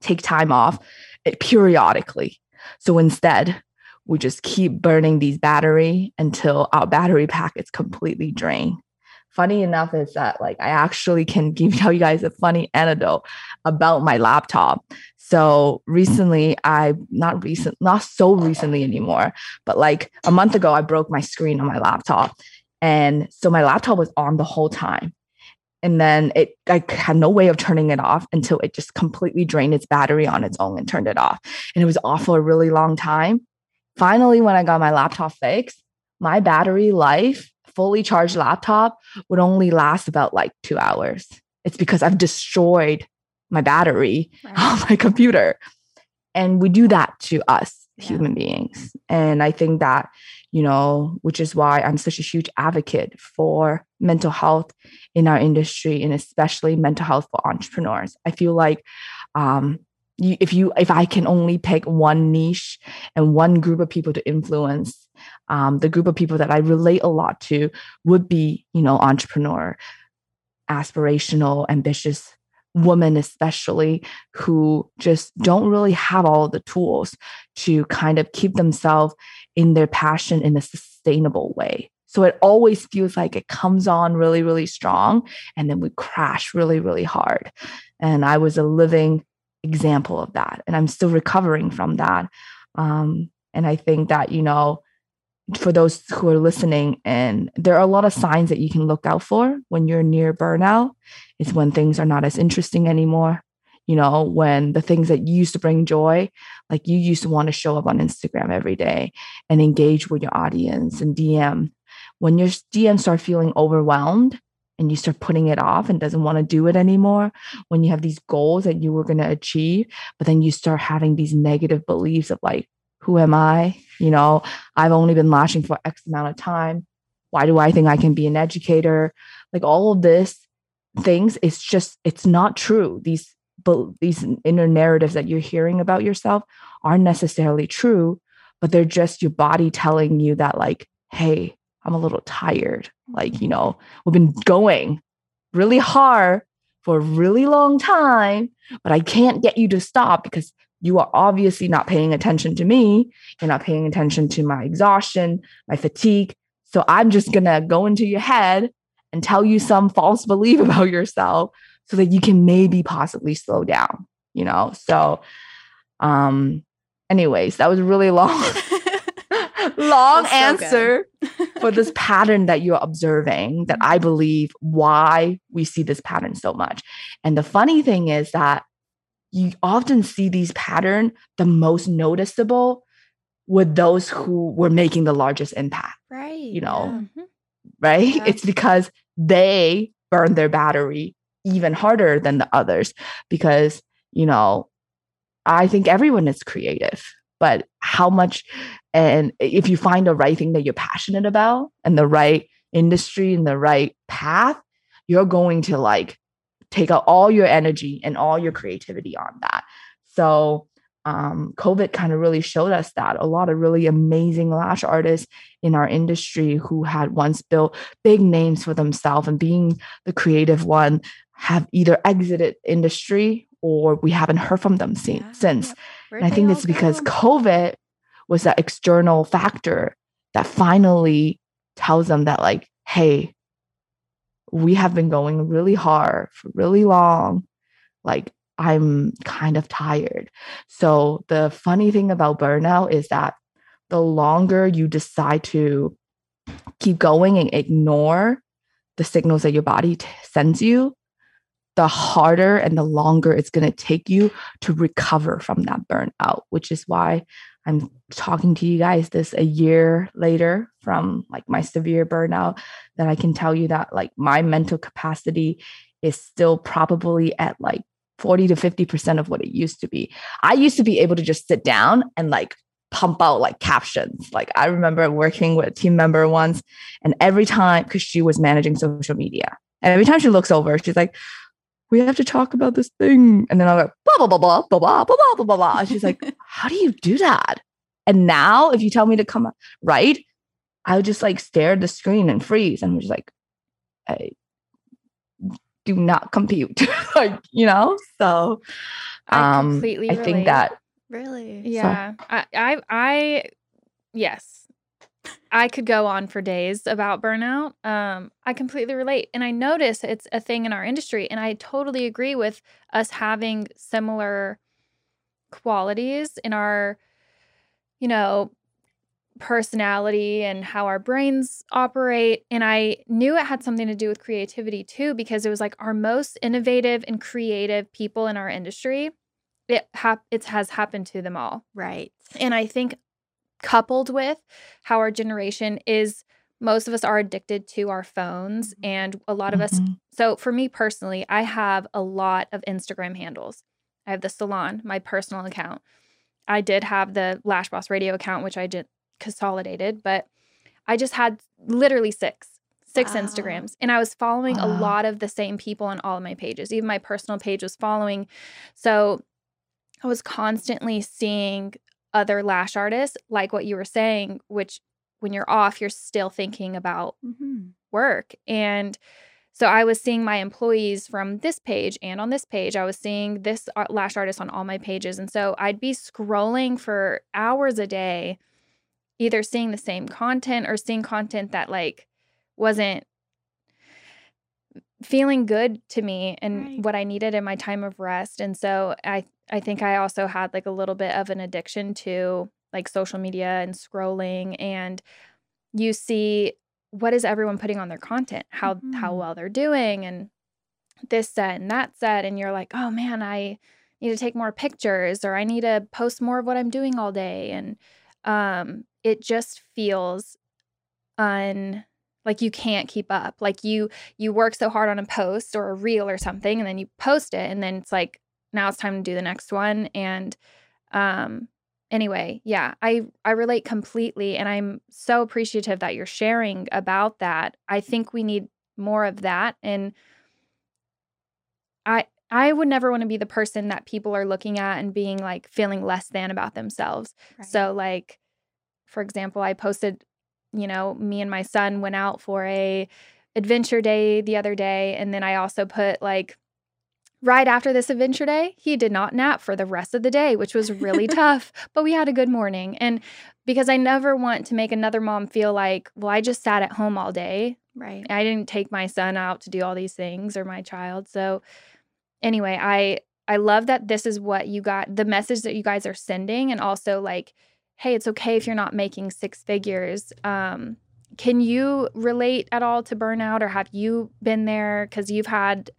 B: take time off eh, periodically. So instead, we just keep burning these battery until our battery pack is completely drained. Funny enough is that like I actually can give tell you guys a funny anecdote about my laptop. So recently, I not recent, not so recently anymore, but like a month ago, I broke my screen on my laptop. And so my laptop was on the whole time. And then it I had no way of turning it off until it just completely drained its battery on its own and turned it off. And it was off for a really long time. Finally, when I got my laptop fixed, my battery life, fully charged laptop, would only last about like two hours. It's because I've destroyed my battery right. on my computer. And we do that to us yeah. human beings. And I think that, you know, which is why I'm such a huge advocate for mental health in our industry and especially mental health for entrepreneurs. I feel like um, you, if you if i can only pick one niche and one group of people to influence um, the group of people that i relate a lot to would be you know entrepreneur aspirational ambitious women especially who just don't really have all the tools to kind of keep themselves in their passion in a sustainable way so it always feels like it comes on really really strong and then we crash really really hard and i was a living example of that. And I'm still recovering from that. Um, and I think that, you know, for those who are listening, and there are a lot of signs that you can look out for when you're near burnout. It's when things are not as interesting anymore. You know, when the things that used to bring joy, like you used to want to show up on Instagram every day and engage with your audience and DM. When your DM start feeling overwhelmed, and you start putting it off and doesn't want to do it anymore when you have these goals that you were going to achieve but then you start having these negative beliefs of like who am i you know i've only been lashing for x amount of time. Why do i think i can be an educator? Like all of this things it's just it's not true. These these inner narratives that you're hearing about yourself aren't necessarily true but they're just your body telling you that like hey I'm a little tired. Like, you know, we've been going really hard for a really long time, but I can't get you to stop because you are obviously not paying attention to me. You're not paying attention to my exhaustion, my fatigue. So I'm just going to go into your head and tell you some false belief about yourself so that you can maybe possibly slow down, you know? So, um, anyways, that was really long. long so answer for this pattern that you're observing that I believe why we see this pattern so much. And the funny thing is that you often see these pattern the most noticeable with those who were making the largest impact.
C: Right.
B: You know, yeah. Mm-hmm. right? Yeah. It's because they burn their battery even harder than the others because, you know, I think everyone is creative, but how much and if you find the right thing that you're passionate about and the right industry and the right path, you're going to like take out all your energy and all your creativity on that. So, um, COVID kind of really showed us that a lot of really amazing lash artists in our industry who had once built big names for themselves and being the creative one have either exited industry or we haven't heard from them yeah. since. And I think it's because COVID was that external factor that finally tells them that like hey we have been going really hard for really long. Like i'm kind of tired. So the funny thing about burnout is that the longer you decide to keep going and ignore the signals that your body t- sends you the harder and the longer it's going to take you to recover from that burnout which is why I'm talking to you guys this a year later from like my severe burnout that I can tell you that like my mental capacity is still probably at like 40 to 50% of what it used to be. I used to be able to just sit down and like pump out like captions. Like I remember working with a team member once and every time cuz she was managing social media. And every time she looks over, she's like, we have to talk about this thing. And then I'll go, blah, blah, blah, blah, blah, blah, blah, blah, blah, blah. And she's like, how do you do that? And now if you tell me to come right, I would just like stare at the screen and freeze and was just like, I do not compute. like, you know? So
A: I
B: um
A: completely
B: I
A: relate.
B: think that
C: Really?
A: Yeah. I, I, I, yes. I could go on for days about burnout. Um, I completely relate. And I notice it's a thing in our industry. And I totally agree with us having similar qualities in our, you know, personality and how our brains operate. And I knew it had something to do with creativity too, because it was like our most innovative and creative people in our industry. It hap- it has happened to them all.
C: Right.
A: And I think coupled with how our generation is most of us are addicted to our phones and a lot of us
B: Mhm.
A: so for me personally, I have a lot of Instagram handles. I have the salon, my personal account. I did have the Lash Boss radio account which I did consolidated, but I just had literally six six
C: Wow.
A: Instagrams and I was following a lot of the same people on all of my pages. Even my personal page was following. So I was constantly seeing other lash artists like what you were saying, which when you're off, you're still thinking about
C: hmm
A: work. And so I was seeing my employees from this page and on this page. I was seeing this lash artist on all my pages. And so I'd be scrolling for hours a day, either seeing the same content or seeing content that like wasn't feeling good to me and
C: Right.
A: what I needed in my time of rest. And so I I think I also had like a little bit of an addiction to like social media and scrolling and you see what is everyone putting on their content how how
C: Mhm.
A: well they're doing and this set and that set and you're like oh man i need to take more pictures or i need to post more of what i'm doing all day and um it just feels un like you can't keep up. Like you you work so hard on a post or a reel or something and then you post it and then it's like now it's time to do the next one and um anyway yeah i i relate completely and i'm so appreciative that you're sharing about that. I think we need more of that and i i would never want to be the person that people are looking at and being like feeling less than about themselves. So like for example i posted you know me and my son went out for a adventure day the other day and then i also put like right after this adventure day, he did not nap for the rest of the day, which was really tough, but we had a good morning. And because I never want to make another mom feel like, well, I just sat at home all day.
C: right.
A: I didn't take my son out to do all these things or my child. So anyway, I I love that this is what you got the message that you guys are sending and also like hey, it's okay if you're not making six figures. Um can you relate at all to burnout or have you been there cuz you've had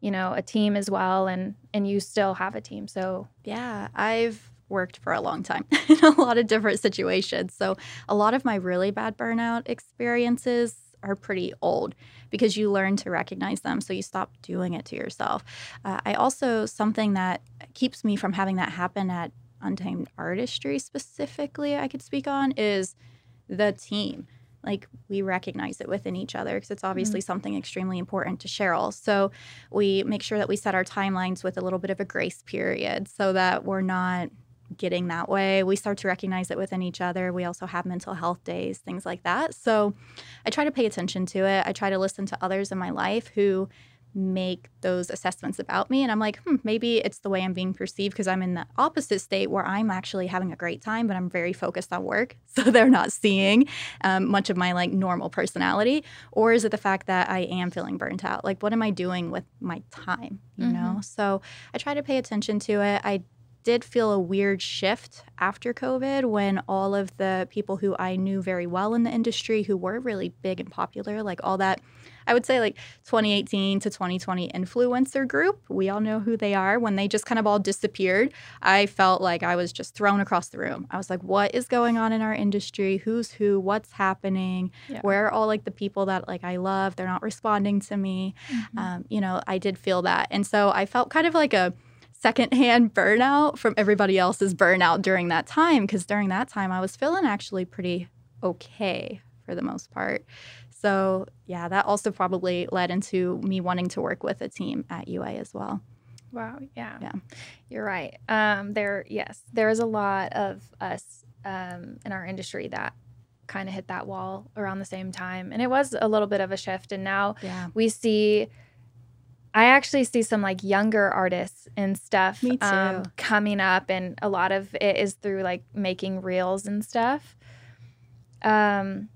A: you know a team as well and and you still have a team. So
C: Yeah, I've worked for a long time in a lot of different situations. So, a lot of my really bad burnout experiences are pretty old because you learn to recognize them. So, you stop doing it to yourself. Uh, I also, something that keeps me from having that happen at Untamed Artistry specifically, I could speak on is the team. Like we recognize it within each other because it's obviously mm-hmm. something extremely important to Cheryl. So we make sure that we set our timelines with a little bit of a grace period so that we're not getting that way. We start to recognize it within each other. We also have mental health days, things like that. So I try to pay attention to it. I try to listen to others in my life who make those assessments about me. And I'm like, hmm, maybe it's the way I'm being perceived because I'm in the opposite state where I'm actually having a great time, but I'm very focused on work. So they're not seeing um, much of my like normal personality. Or is it the fact that I am feeling burnt out? Like, what am I doing with my time? You know? So I try to pay attention to it. I did feel a weird shift after COVID when all of the people who I knew very well in the industry who were really big and popular, like all that, I would say like 2018 to 2020 influencer group, we all know who they are. When they just kind of all disappeared, I felt like I was just thrown across the room. I was like, what is going on in our industry? Who's who? What's happening?
A: Yeah.
C: Where are all like the people that like I love? They're not responding to me. Um, you know, I did feel that. And so I felt kind of like a secondhand burnout from everybody else's burnout during that time because during that time I was feeling actually pretty okay for the most part. So, yeah, that also probably led into me wanting to work with a team at UA as well.
A: Wow. Yeah.
C: Yeah.
A: You're right. Um, there, yes, there is a lot of us um, in our industry that kind of hit that wall around the same time. And it was a little bit of a shift. And now
C: Yeah.
A: we see I actually see some like younger artists and stuff
C: Me
A: um, coming up, and a lot of it is through like making reels and stuff. Um,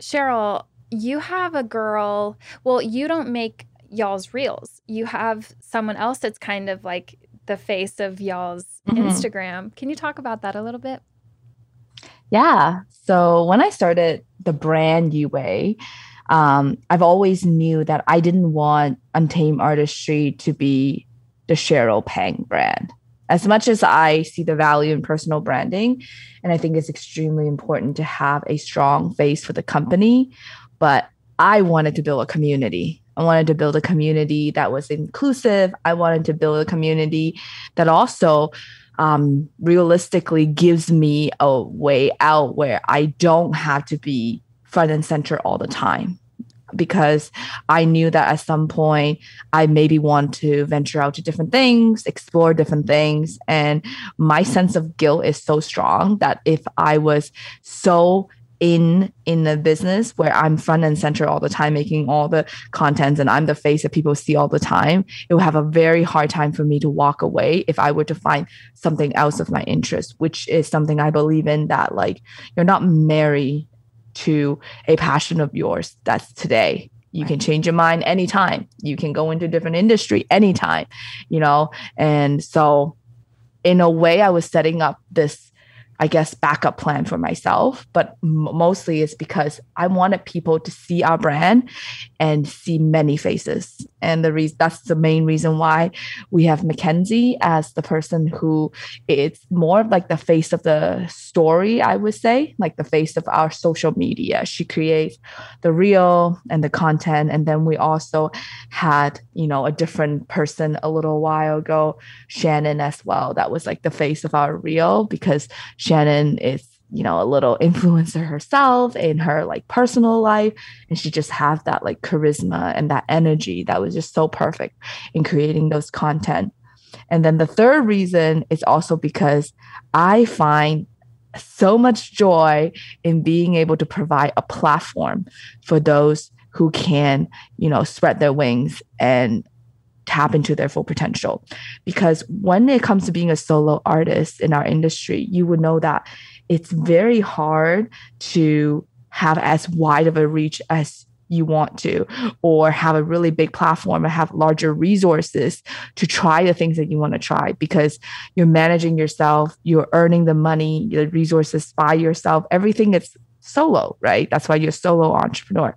A: Cheryl, you have a girl. Well, you don't make y'all's reels. You have someone else that's kind of like the face of y'all's
B: Mhm.
A: Instagram. Can you talk about that a little bit?
B: Yeah. So when I started the brand UA, um, I've always knew that I didn't want Untamed Artistry to be the Cheryl Pang brand. As much as I see the value in personal branding, and I think it's extremely important to have a strong face for the company, but I wanted to build a community. I wanted to build a community that was inclusive. I wanted to build a community that also um, realistically gives me a way out where I don't have to be front and center all the time. Because I knew that at some point I maybe want to venture out to different things, explore different things. And my sense of guilt is so strong that if I was so in in the business where I'm front and center all the time, making all the contents and I'm the face that people see all the time, it would have a very hard time for me to walk away if I were to find something else of my interest, which is something I believe in that like you're not married to a passion of yours that's today. You can change your mind anytime. You can go into a different industry anytime, you know? And so in a way I was setting up this I guess backup plan for myself, but mostly it's because I wanted people to see our brand and see many faces. And the reason that's the main reason why we have Mackenzie as the person who it's more of like the face of the story, I would say, like the face of our social media. She creates the reel and the content. And then we also had, you know, a different person a little while ago, Shannon as well. That was like the face of our reel because Shannon is you know a little influencer herself in her like personal life. And she just have that like charisma and that energy that was just so perfect in creating those content. And then the third reason is also because i find so much joy in being able to provide a platform for those who can you know spread their wings and tap into their full potential. Because when it comes to being a solo artist in our industry you would know that it's very hard to have as wide of a reach as you want to or have a really big platform and have larger resources to try the things that you want to try because you're managing yourself you're earning the money the resources by yourself everything is solo right? That's why you're a solo entrepreneur.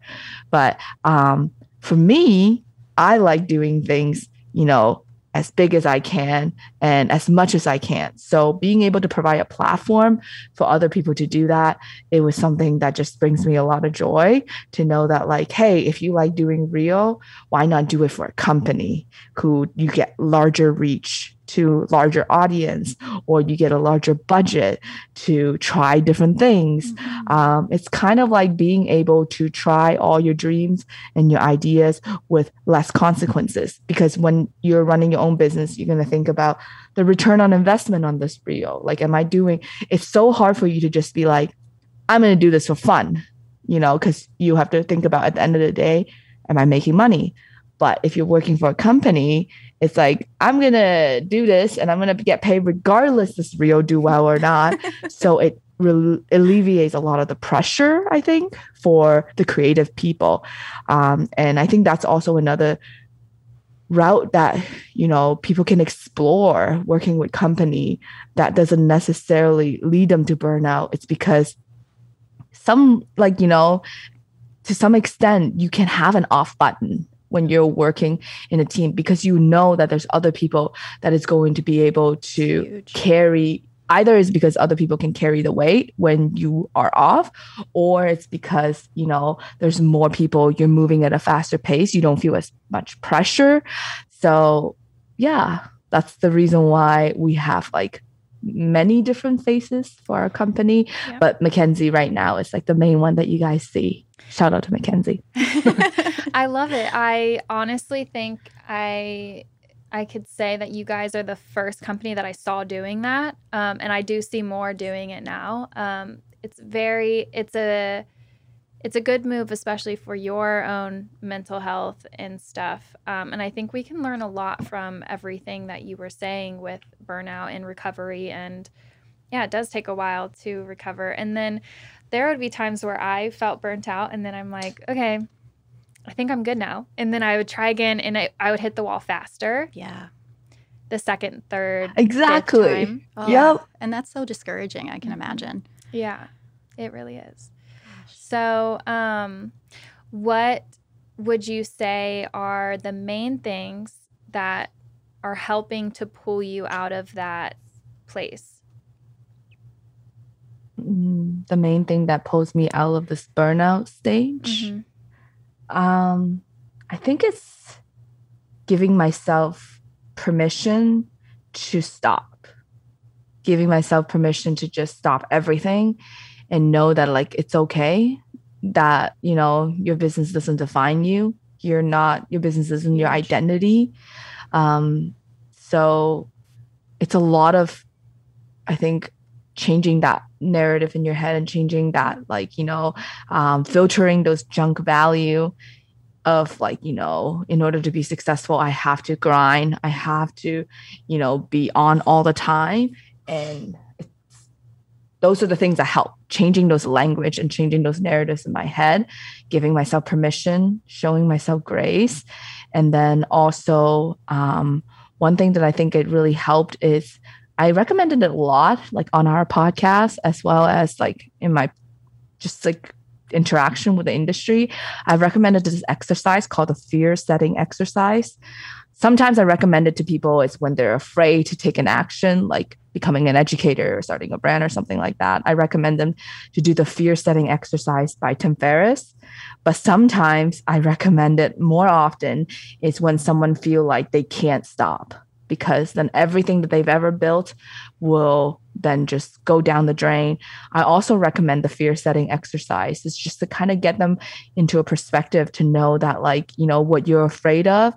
B: But um, for me I like doing things, you know, as big as I can and as much as I can. So being able to provide a platform for other people to do that, it was something that just brings me a lot of joy to know that like, hey, if you like doing real, why not do it for a company who you get larger reach to larger audience or you get a larger budget to try different things. Um, it's kind of like being able to try all your dreams and your ideas with less consequences because when you're running your own business you're going to think about the return on investment on this reel. Like am i doing it's so hard for you to just be like i'm going to do this for fun you know because you have to think about at the end of the day am i making money but if you're working for a company it's like i'm going to do this and i'm going to get paid regardless this reel do well or not. So it rel- alleviates a lot of the pressure i think for the creative people. Um, and i think that's also another route that you know people can explore working with company that doesn't necessarily lead them to burnout. It's because some like you know to some extent you can have an off button when you're working in a team because you know that there's other people that is going to be able to
C: Huge.
B: carry either is because other people can carry the weight when you are off or it's because you know there's more people you're moving at a faster pace you don't feel as much pressure so yeah that's the reason why we have like many different faces for our company
A: Yeah.
B: but mackenzie right now is like the main one that you guys see shout out to mackenzie
A: I love it. I honestly think I I could say that you guys are the first company that I saw doing that, um, and I do see more doing it now. Um, it's very it's a it's a good move, especially for your own mental health and stuff. Um, and I think we can learn a lot from everything that you were saying with burnout and recovery. And yeah, it does take a while to recover. And then there would be times where I felt burnt out, and then I'm like, okay, I think I'm good now. And then I would try again, and I, I would hit the wall faster.
C: Yeah.
A: The second, third, fifth
B: Exactly.
A: time.
C: Oh,
B: Yep.
C: And that's so discouraging, I can imagine.
A: Yeah, it really is. So, um, what would you say are the main things that are helping to pull you out of that place?
B: Mm, the main thing that pulls me out of this burnout stage
A: Mhm.
B: um i think it's giving myself permission to stop giving myself permission to just stop everything and know that like it's okay that you know your business doesn't define you. You're not your business isn't your identity. Um so it's a lot of i think changing that narrative in your head and changing that like you know um, filtering those junk value of like you know in order to be successful i have to grind. I have to you know be on all the time. And those are the things that help changing those language and changing those narratives in my head giving myself permission showing myself grace and then also um, one thing that i think it really helped is I recommended it a lot, like on our podcast, as well as like in my just like interaction with the industry. I've recommended this exercise called the fear setting exercise. Sometimes I recommend it to people is when they're afraid to take an action, like becoming an educator or starting a brand or something like that. I recommend them to do the fear setting exercise by Tim Ferriss. But sometimes I recommend it more often is when someone feel like they can't stop because then everything that they've ever built will then just go down the drain. I also recommend the fear setting exercise. It's just to kind of get them into a perspective to know that, like, you know, what you're afraid of,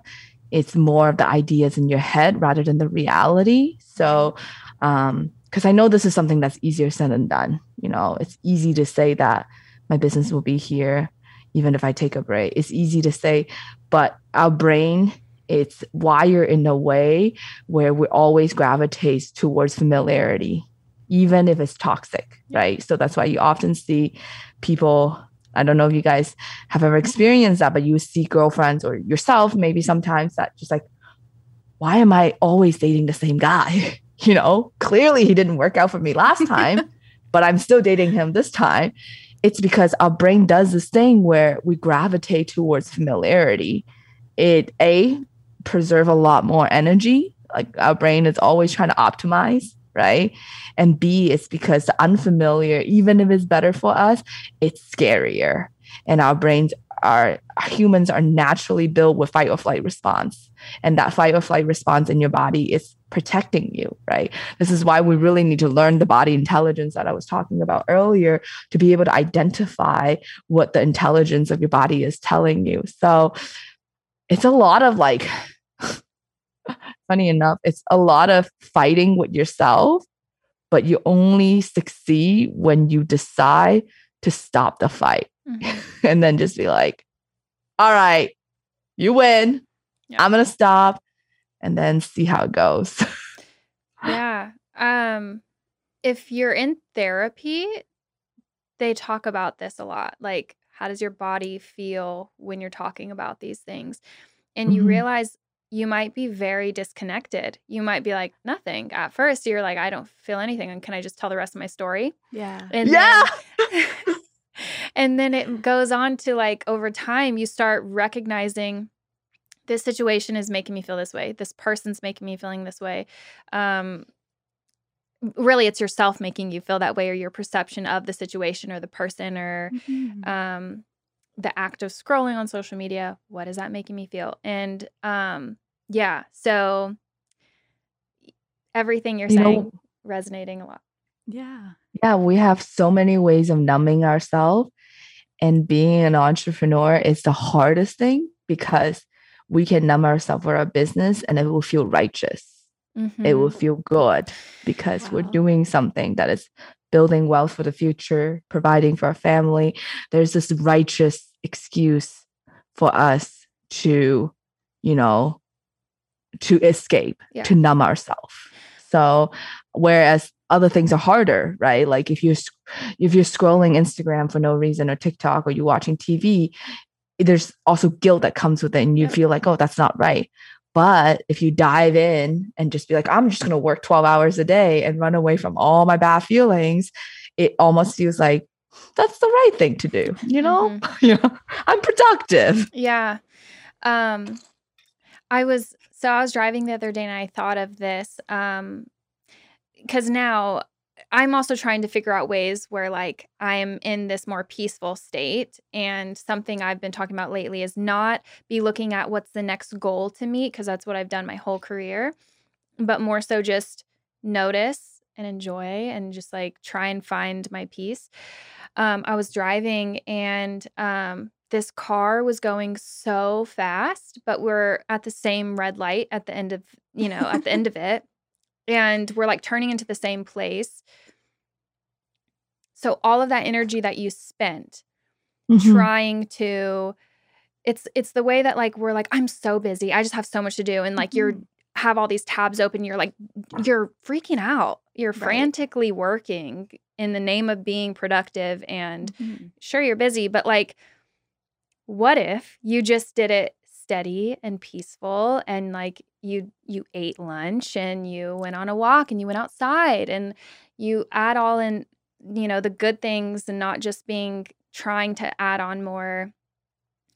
B: it's more of the ideas in your head rather than the reality. So, um, because I know this is something that's easier said than done. You know, it's easy to say that my business will be here even if I take a break. It's easy to say, but our brain it's wired in a way where we always gravitates towards familiarity even if it's toxic right so that's why you often see people i don't know if you guys have ever experienced that but you see girlfriends or yourself maybe sometimes that just like why am i always dating the same guy? You know? Clearly he didn't work out for me last time but i'm still dating him this time. It's because our brain does this thing where we gravitate towards familiarity. It a preserve a lot more energy. Like our brain is always trying to optimize, right? And B, it's because the unfamiliar, even if it's better for us, it's scarier. And our brains are humans are naturally built with fight or flight response. And that fight or flight response in your body is protecting you, right? This is why we really need to learn the body intelligence that I was talking about earlier to be able to identify what the intelligence of your body is telling you. So it's a lot of like funny enough it's a lot of fighting with yourself but you only succeed when you decide to stop the fight
A: Mhm.
B: and then just be like all right you win
A: Yeah.
B: i'm gonna stop and then see how it goes
A: Yeah. Um, if you're in therapy, they talk about this a lot. Like, how does your body feel when you're talking about these things? And you
B: Mhm.
A: realize you might be very disconnected. You might be like, nothing. At first, you're like, I don't feel anything. And can I just tell the rest of my story?
C: Yeah.
A: And
B: yeah
A: then, and then it goes on to like over time, you start recognizing this situation is making me feel this way. This person's making me feeling this way. Um, really, it's yourself making you feel that way, or your perception of the situation, or the person, or
C: Mhm.
A: um, the act of scrolling on social media. What is that making me feel? And um, yeah, so everything you're
B: You know-
A: saying resonating a lot.
C: yeah.
B: yeah we have so many ways of numbing ourselves and being an entrepreneur is the hardest thing because we can numb ourselves for our business and it will feel righteous it
A: Mhm.
B: will feel good because we're doing something that is building wealth for the future, providing for our family, there's this righteous excuse for us to, you know, to escape,
A: Yeah.
B: to numb ourselves. So, whereas other things are harder, right? Like if you're if you're scrolling Instagram for no reason or TikTok or you're watching TV, there's also guilt that comes with it, and you
A: Yep.
B: feel like, oh, that's not right. But if you dive in and just be like, I'm just going to work 12 hours a day and run away from all my bad feelings, it almost feels like that's the right thing to do. You know, you know, I'm productive.
A: Yeah. Um I was so I was driving the other day and I thought of this um cuz now I'm also trying to figure out ways where like I'm in this more peaceful state and something I've been talking about lately is not be looking at what's the next goal to meet because that's what I've done my whole career but more so just notice and enjoy and just like try and find my peace. Um, I was driving and um, this car was going so fast, but we're at the same red light at the end of, you know, at the end of it. And we're like turning into the same place. So all of that energy that you spent
B: Mhm.
A: trying to it's it's the way that like we're like I'm so busy. I just have so much to do and like you're
C: Mhm.
A: have all these tabs open you're like you're freaking out. You're
C: Right.
A: frantically working in the name of being productive and
C: Mhm.
A: sure you're busy, but like, what if you just did it steady and peaceful and like you you ate lunch and you went on a walk and you went outside and you add all in you know the good things and not just being trying to add on more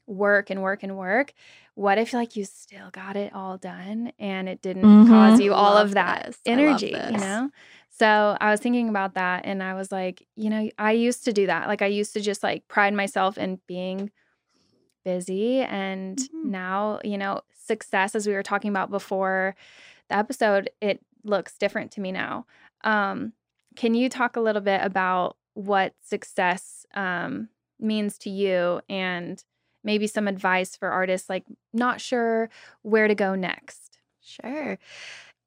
A: work and work and work what if like you still got it all done and it didn't cause
B: Mhm.
A: you all
C: Love
A: of that
C: this.
A: Energy you know so I was thinking about that and I was like, you know, I used to do that. Like I used to just like pride myself in being busy and
C: Mhm.
A: now, you know, success as we were talking about before the episode, it looks different to me now. Um can you talk a little bit about what success um means to you and maybe some advice for artists like not sure where to go next?
C: Sure.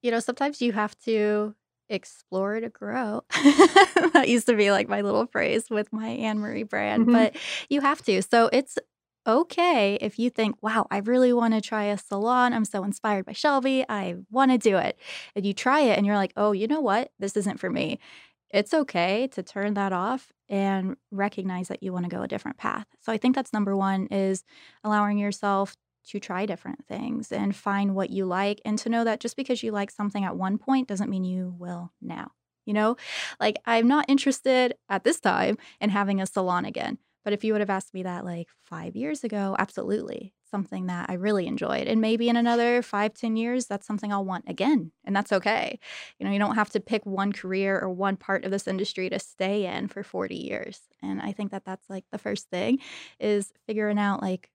C: You know, sometimes you have to explore to grow. that used to be like my little phrase with my Anne-Marie brand,
B: Mhm.
C: but you have to. So it's okay if you think, wow, I really want to try a salon. I'm so inspired by Shelby. I want to do it. And you try it and you're like, oh, you know what? This isn't for me. It's okay to turn that off and recognize that you want to go a different path. So I think that's number one is allowing yourself to try different things and find what you like and to know that just because you like something at one point doesn't mean you will now. You know, like I'm not interested at this time in having a salon again. But if you would have asked me that like five years ago, absolutely. Something that I really enjoyed. And maybe in another five, ten years, that's something I'll want again. And that's okay. You know, you don't have to pick one career or one part of this industry to stay in for 40 years. And I think that that's like the first thing is figuring out like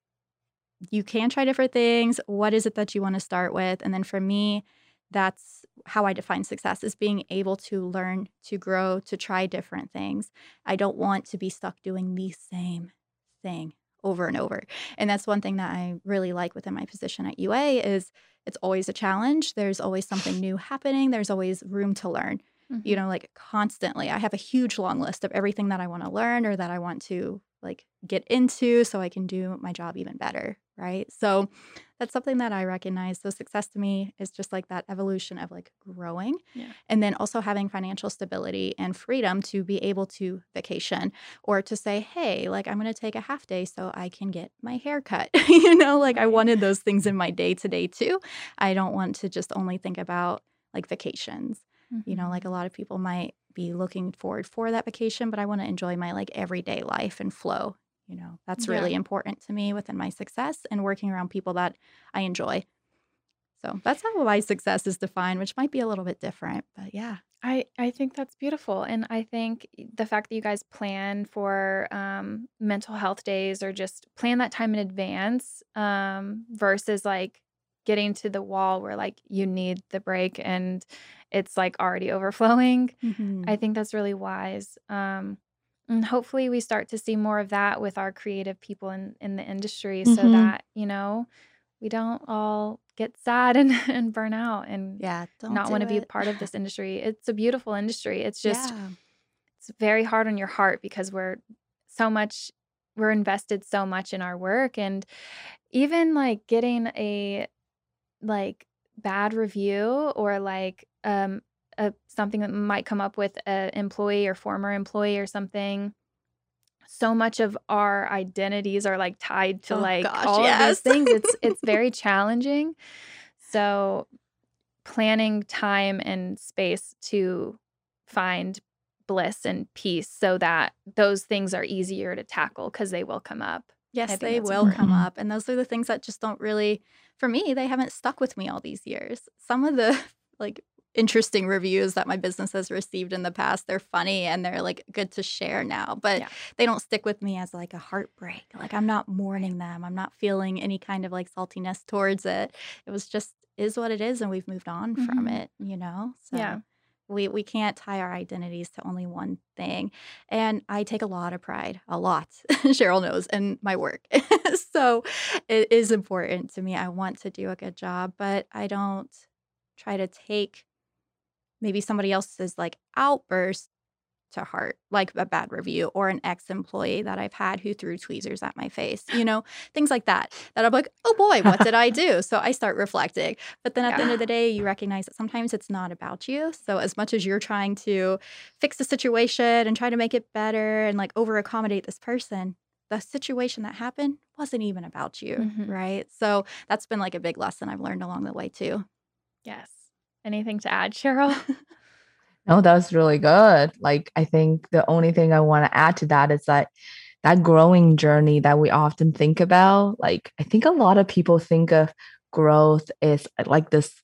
C: you can try different things. What is it that you want to start with? And then for me, that's how I define success is being able to learn, to grow, to try different things. I don't want to be stuck doing the same thing over and over. And that's one thing that I really like within my position at UA is it's always a challenge. There's always something new happening. There's always room to learn. You mm-hmm. know, like constantly. I have a huge long list of everything that I want to learn or that I want to like get into so I can do my job even better, right? So that's something that I recognize. So success to me is just like that evolution of like growing
A: Yeah.
C: and then also having financial stability and freedom to be able to vacation or to say, hey, like I'm going to take a half day so I can get my hair cut. you know, like I wanted those things in my day to day too. I don't want to just only think about like vacations. You know,
A: Mhm.
C: like a lot of people might be looking forward for that vacation, but I want to enjoy my like everyday life and flow. You know, that's
A: Yeah.
C: really important to me within my success and working around people that I enjoy. So that's how my success is defined, which might be a little bit different, but yeah.
A: I I think that's beautiful, and I think the fact that you guys plan for um, mental health days or just plan that time in advance um, versus like getting to the wall where like you need the break and it's like already overflowing.
C: Mm-hmm.
A: I think that's really wise. Um, and hopefully we start to see more of that with our creative people in, in the industry so
B: Mhm.
A: that, you know, we don't all get sad and, and burn out and
C: yeah. Don't
A: not want to be part of this industry. It's a beautiful industry. It's just
C: Yeah.
A: it's very hard on your heart because we're so much we're invested so much in our work and even like getting a like bad review or like um a, something that might come up with an employee or former employee or something so much of our identities are like tied to
C: Oh,
A: like
C: gosh,
A: all of
C: yes.
A: these things it's it's very challenging so planning time and space to find bliss and peace so that those things are easier to tackle because they will come up
C: Yes, they will come up. And those are the things that just don't really, for me, they haven't stuck with me all these years. Some of the like interesting reviews that my business has received in the past, they're funny and they're like good to share now, but
A: Yeah.
C: they don't stick with me as like a heartbreak. Like I'm not mourning them. I'm not feeling any kind of like saltiness towards it. It was just is what it is and we've moved on from
A: Mhm.
C: it, you know? So
A: Yeah.
C: we we can't tie our identities to only one thing. And I take a lot of pride, a lot. Cheryl knows, in my work. so it is important to me. I want to do a good job, but I don't try to take maybe somebody else's like outburst to heart, like a bad review or an ex employee that I've had who threw tweezers at my face, you know, things like that. That I'm like, oh boy, what did I do? So I start reflecting. But then at the end of the day, you recognize that sometimes it's not about you. So as much as you're trying to fix the situation and try to make it better and like over accommodate this person, the situation that happened wasn't even about you.
A: Mhm.
C: Right. So that's been like a big lesson I've learned along the way too.
A: yes anything to add cheryl
B: No, that was really good. Like, I think the only thing I want to add to that is that that growing journey that we often think about, like, I think a lot of people think of growth is uh, like this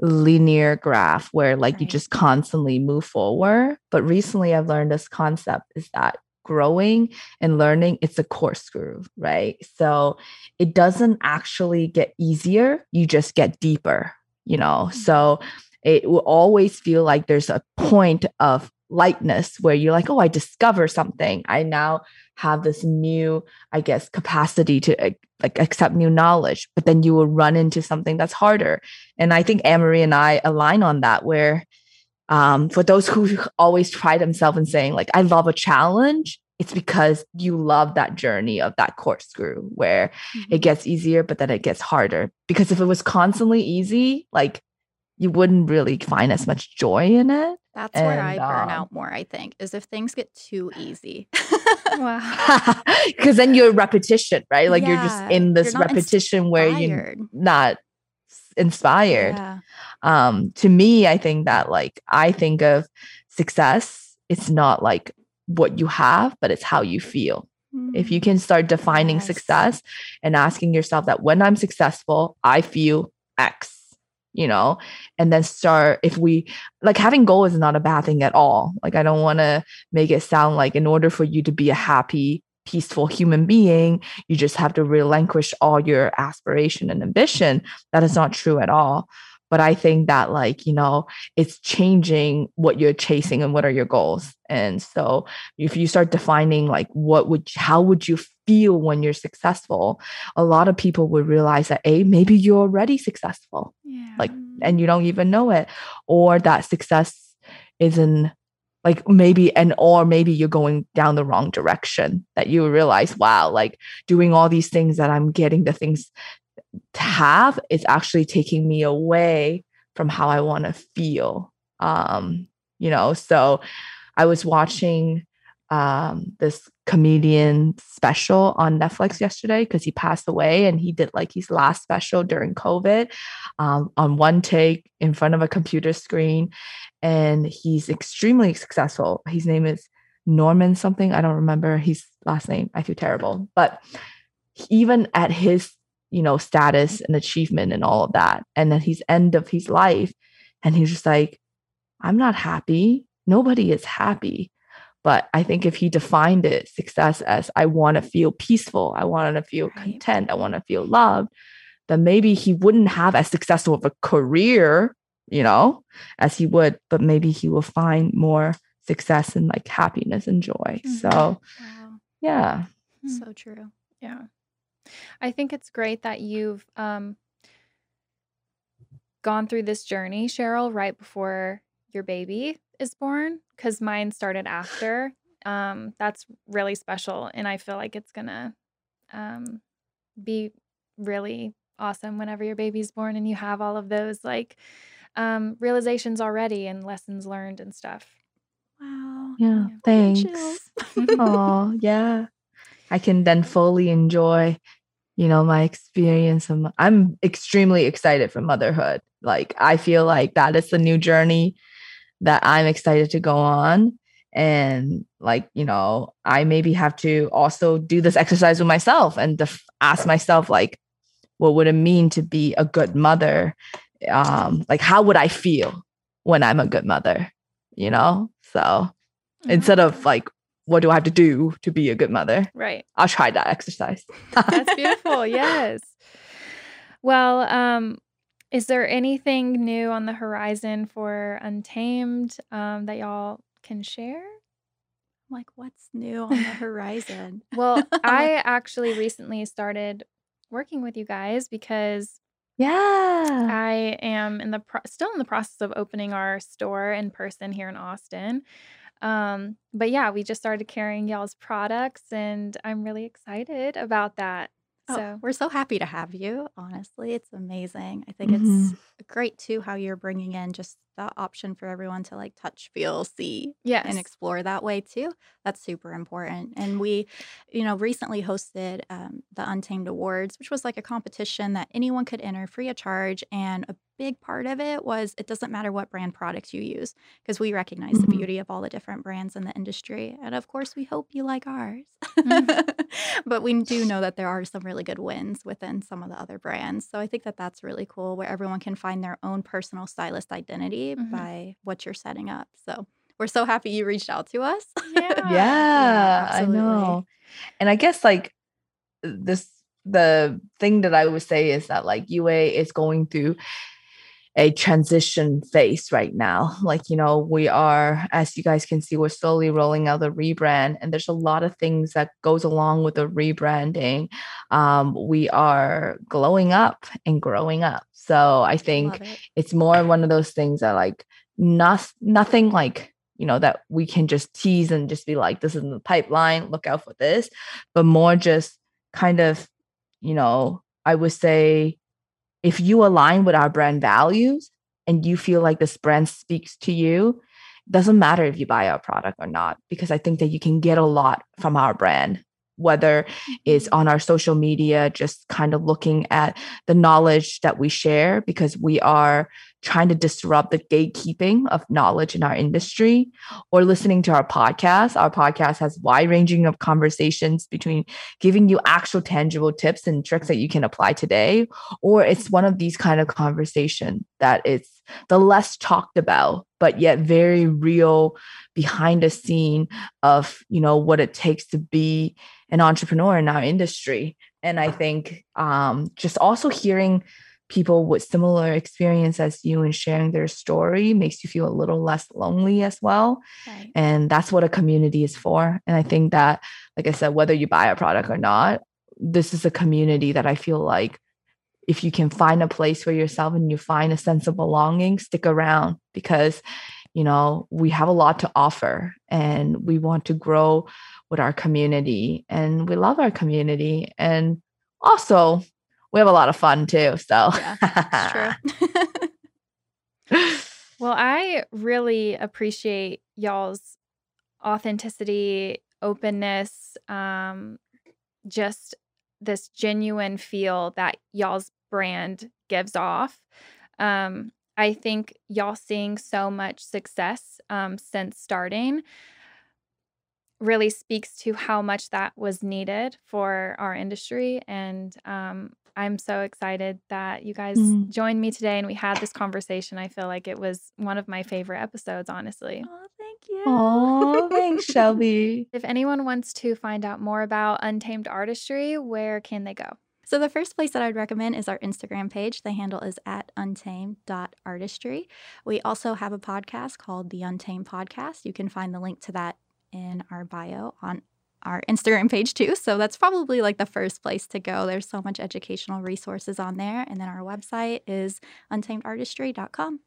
B: linear graph where like you just constantly move forward. But recently I've learned this concept is that growing and learning it's a corkscrew, right? So it doesn't actually get easier, you just get deeper, you know. So it will always feel like there's a point of lightness where you're like, oh, I discover something. I now have this new, I guess, capacity to uh, like accept new knowledge. But then you will run into something that's harder. And I think Anne-Marie and I align on that, where um, for those who always pride themselves in saying, like, I love a challenge, it's because you love that journey of that corkscrew where
C: Mm-hmm.
B: it gets easier, but then it gets harder. Because if it was constantly easy, like you wouldn't really find as much joy in it.
C: That's where I
B: And,
C: burn
B: um,
C: out more, I think, is if things get too easy.
A: wow
B: Because then you're repetition, right? Like you're just in this repetition where you're not inspired.
C: Yeah.
B: Um, to me, I think that like I think of success, it's not like what you have, but it's how you mm-hmm. feel. If you mm-hmm. can start defining
C: Yes.
B: success and asking yourself that when I'm successful, I feel X, you know, and then start if we like having goals is not a bad thing at all. Like I don't want to make it sound like in order for you to be a happy, peaceful human being, you just have to relinquish all your aspiration and ambition. That is not true at all. But I think that like, you know, it's changing what you're chasing and what are your goals. And so if you start defining like what would how would you feel when you're successful a lot of people would realize that a maybe you're already successful.
A: Yeah.
B: Like and you don't even know it. Or that success isn't like maybe and or maybe you're going down the wrong direction that you realize wow like doing all these things that i'm getting the things to have is actually taking me away from how i want to feel um you know? So i was watching um this comedian special on netflix yesterday because he passed away and he did like his last special during covid um, on one take in front of a computer screen and he's extremely successful. His name is norman something i don't remember his last name i feel terrible. But even at his you know status and achievement and all of that and at he's end of his life and he's just like i'm not happy nobody is happy but i think if he defined it success as i want to feel peaceful i want to feel
C: Right.
B: content i want to feel loved then maybe he wouldn't have as successful of a career you know as he would but maybe he will find more success and like happiness and joy so mm-hmm.
C: Wow.
B: yeah.
C: So true.
A: Yeah. I think it's great that you've um gone through this journey, Cheryl, right before your baby is born because mine started after. Um, that's really special, and I feel like it's gonna um, be really awesome whenever your baby's born and you have all of those like um, realizations already and lessons learned and stuff.
C: Wow.
B: Yeah,
A: Yeah.
B: thanks. Oh, yeah. I can then fully enjoy, you know, my experience. Of, mo- I'm extremely excited for motherhood. Like, I feel like that is the new journey that I'm excited to go on. And like, you know, I maybe have to also do this exercise with myself and def- ask myself, like, what would it mean to be a good mother? Um, like, how would I feel when I'm a good mother? You know? So instead of like, what do I have to do to be a good mother?
A: right.
B: I'll try that exercise.
A: That's beautiful. yes. Well, um, is there anything new on the horizon for Untamed um, that y'all can share?
C: like, what's new on the horizon?
A: Well, I actually recently started working with you guys because
B: Yeah.
A: I am in the pro- still in the process of opening our store in person here in Austin. Um, but yeah, we just started carrying y'all's products, and I'm really excited about that.
C: Oh,
A: So
C: we're so happy to have you. Honestly, it's amazing. I think
B: Mhm.
C: it's great too how you're bringing in just that option for everyone to like touch, feel, see,
A: yes,
C: and explore that way too. That's super important. And we, you know, recently hosted um, the Untamed Awards, which was like a competition that anyone could enter free of charge. And a big part of it was it doesn't matter what brand products you use because we recognize the
B: Mhm.
C: beauty of all the different brands in the industry. And of course, we hope you like ours.
A: Mhm.
C: but we do know that there are some really good wins within some of the other brands. So I think that that's really cool where everyone can find their own personal stylist identity
A: Mhm.
C: by what you're setting up. So we're so happy you reached out to us.
A: Yeah.
B: yeah, I know. And I guess like this the thing that I would say is that like UA is going through a transition phase right now. Like, you know, we are, as you guys can see, we're slowly rolling out the rebrand, and there's a lot of things that goes along with the rebranding. Um, we are glowing up and growing up. So I think
C: it.
B: it's more one of those things that like not nothing like you know that we can just tease and just be like this is in the pipeline look out for this but more just kind of you know i would say if you align with our brand values and you feel like this brand speaks to you doesn't matter if you buy our product or not because i think that you can get a lot from our brand whether it's
C: Mm-hmm.
B: on our social media, just kind of looking at the knowledge that we share because we are trying to disrupt the gatekeeping of knowledge in our industry, or listening to our podcast. Our podcast has wide ranging of conversations between giving you actual tangible tips and tricks that you can apply today, or it's one of these kind of conversation that it's the less talked about, but yet very real behind the scene of you know what it takes to be an entrepreneur in our industry and i think um, just also hearing people with similar experience as you and sharing their story makes you feel a little less lonely as well.
C: Right.
B: and that's what a community is for. And i think that like i said whether you buy a product or not this is a community that i feel like if you can find a place for yourself and you find a sense of belonging stick around because you know we have a lot to offer and we want to grow with our community and we love our community. And also we have a lot of fun too so
C: Yeah, true.
A: Well, I really appreciate y'all's authenticity, openness, um, just this genuine feel that y'all's brand gives off. Um, I think y'all seeing so much success um, since starting really speaks to how much that was needed for our industry. And um, I'm so excited that you guys
B: Mhm.
A: joined me today and we had this conversation. I feel like it was one of my favorite episodes, honestly.
C: oh, thank you.
B: oh thanks shelby
A: If anyone wants to find out more about Untamed Artistry, where can they go?
C: So the first place that I'd recommend is our Instagram page. The handle is at untamed.artistry. We also have a podcast called the Untamed Podcast. You can find the link to that in our bio on our Instagram page too. So that's probably like the first place to go. There's so much educational resources on there. And then our website is untamedartistry.com.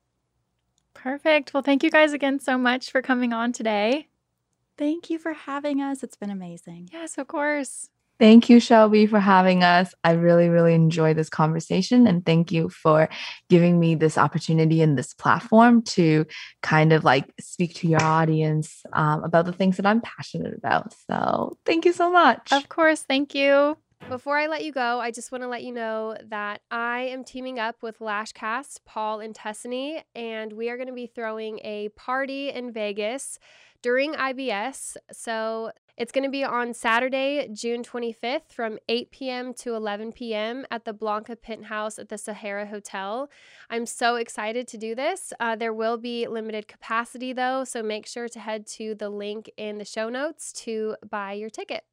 A: Perfect. Well, thank you guys again so much for coming on today.
C: Thank you for having us. It's been amazing.
A: Yes, of course.
B: Thank you, Shelby, for having us. I really, really enjoyed this conversation. And thank you for giving me this opportunity and this platform to kind of like speak to your audience um, about the things that I'm passionate about. So thank you so much.
A: Of course. Thank you.
D: Before I let you go, I just want to let you know that I am teaming up with Lashcast, Paul and Tessany, and we are going to be throwing a party in Vegas during IBS. So it's going to be on Saturday, June 25th from 8 p.m. to 11 p.m. at the Blanca Penthouse at the Sahara Hotel. I'm so excited to do this. Uh, there will be limited capacity though, so make sure to head to the link in the show notes to buy your ticket.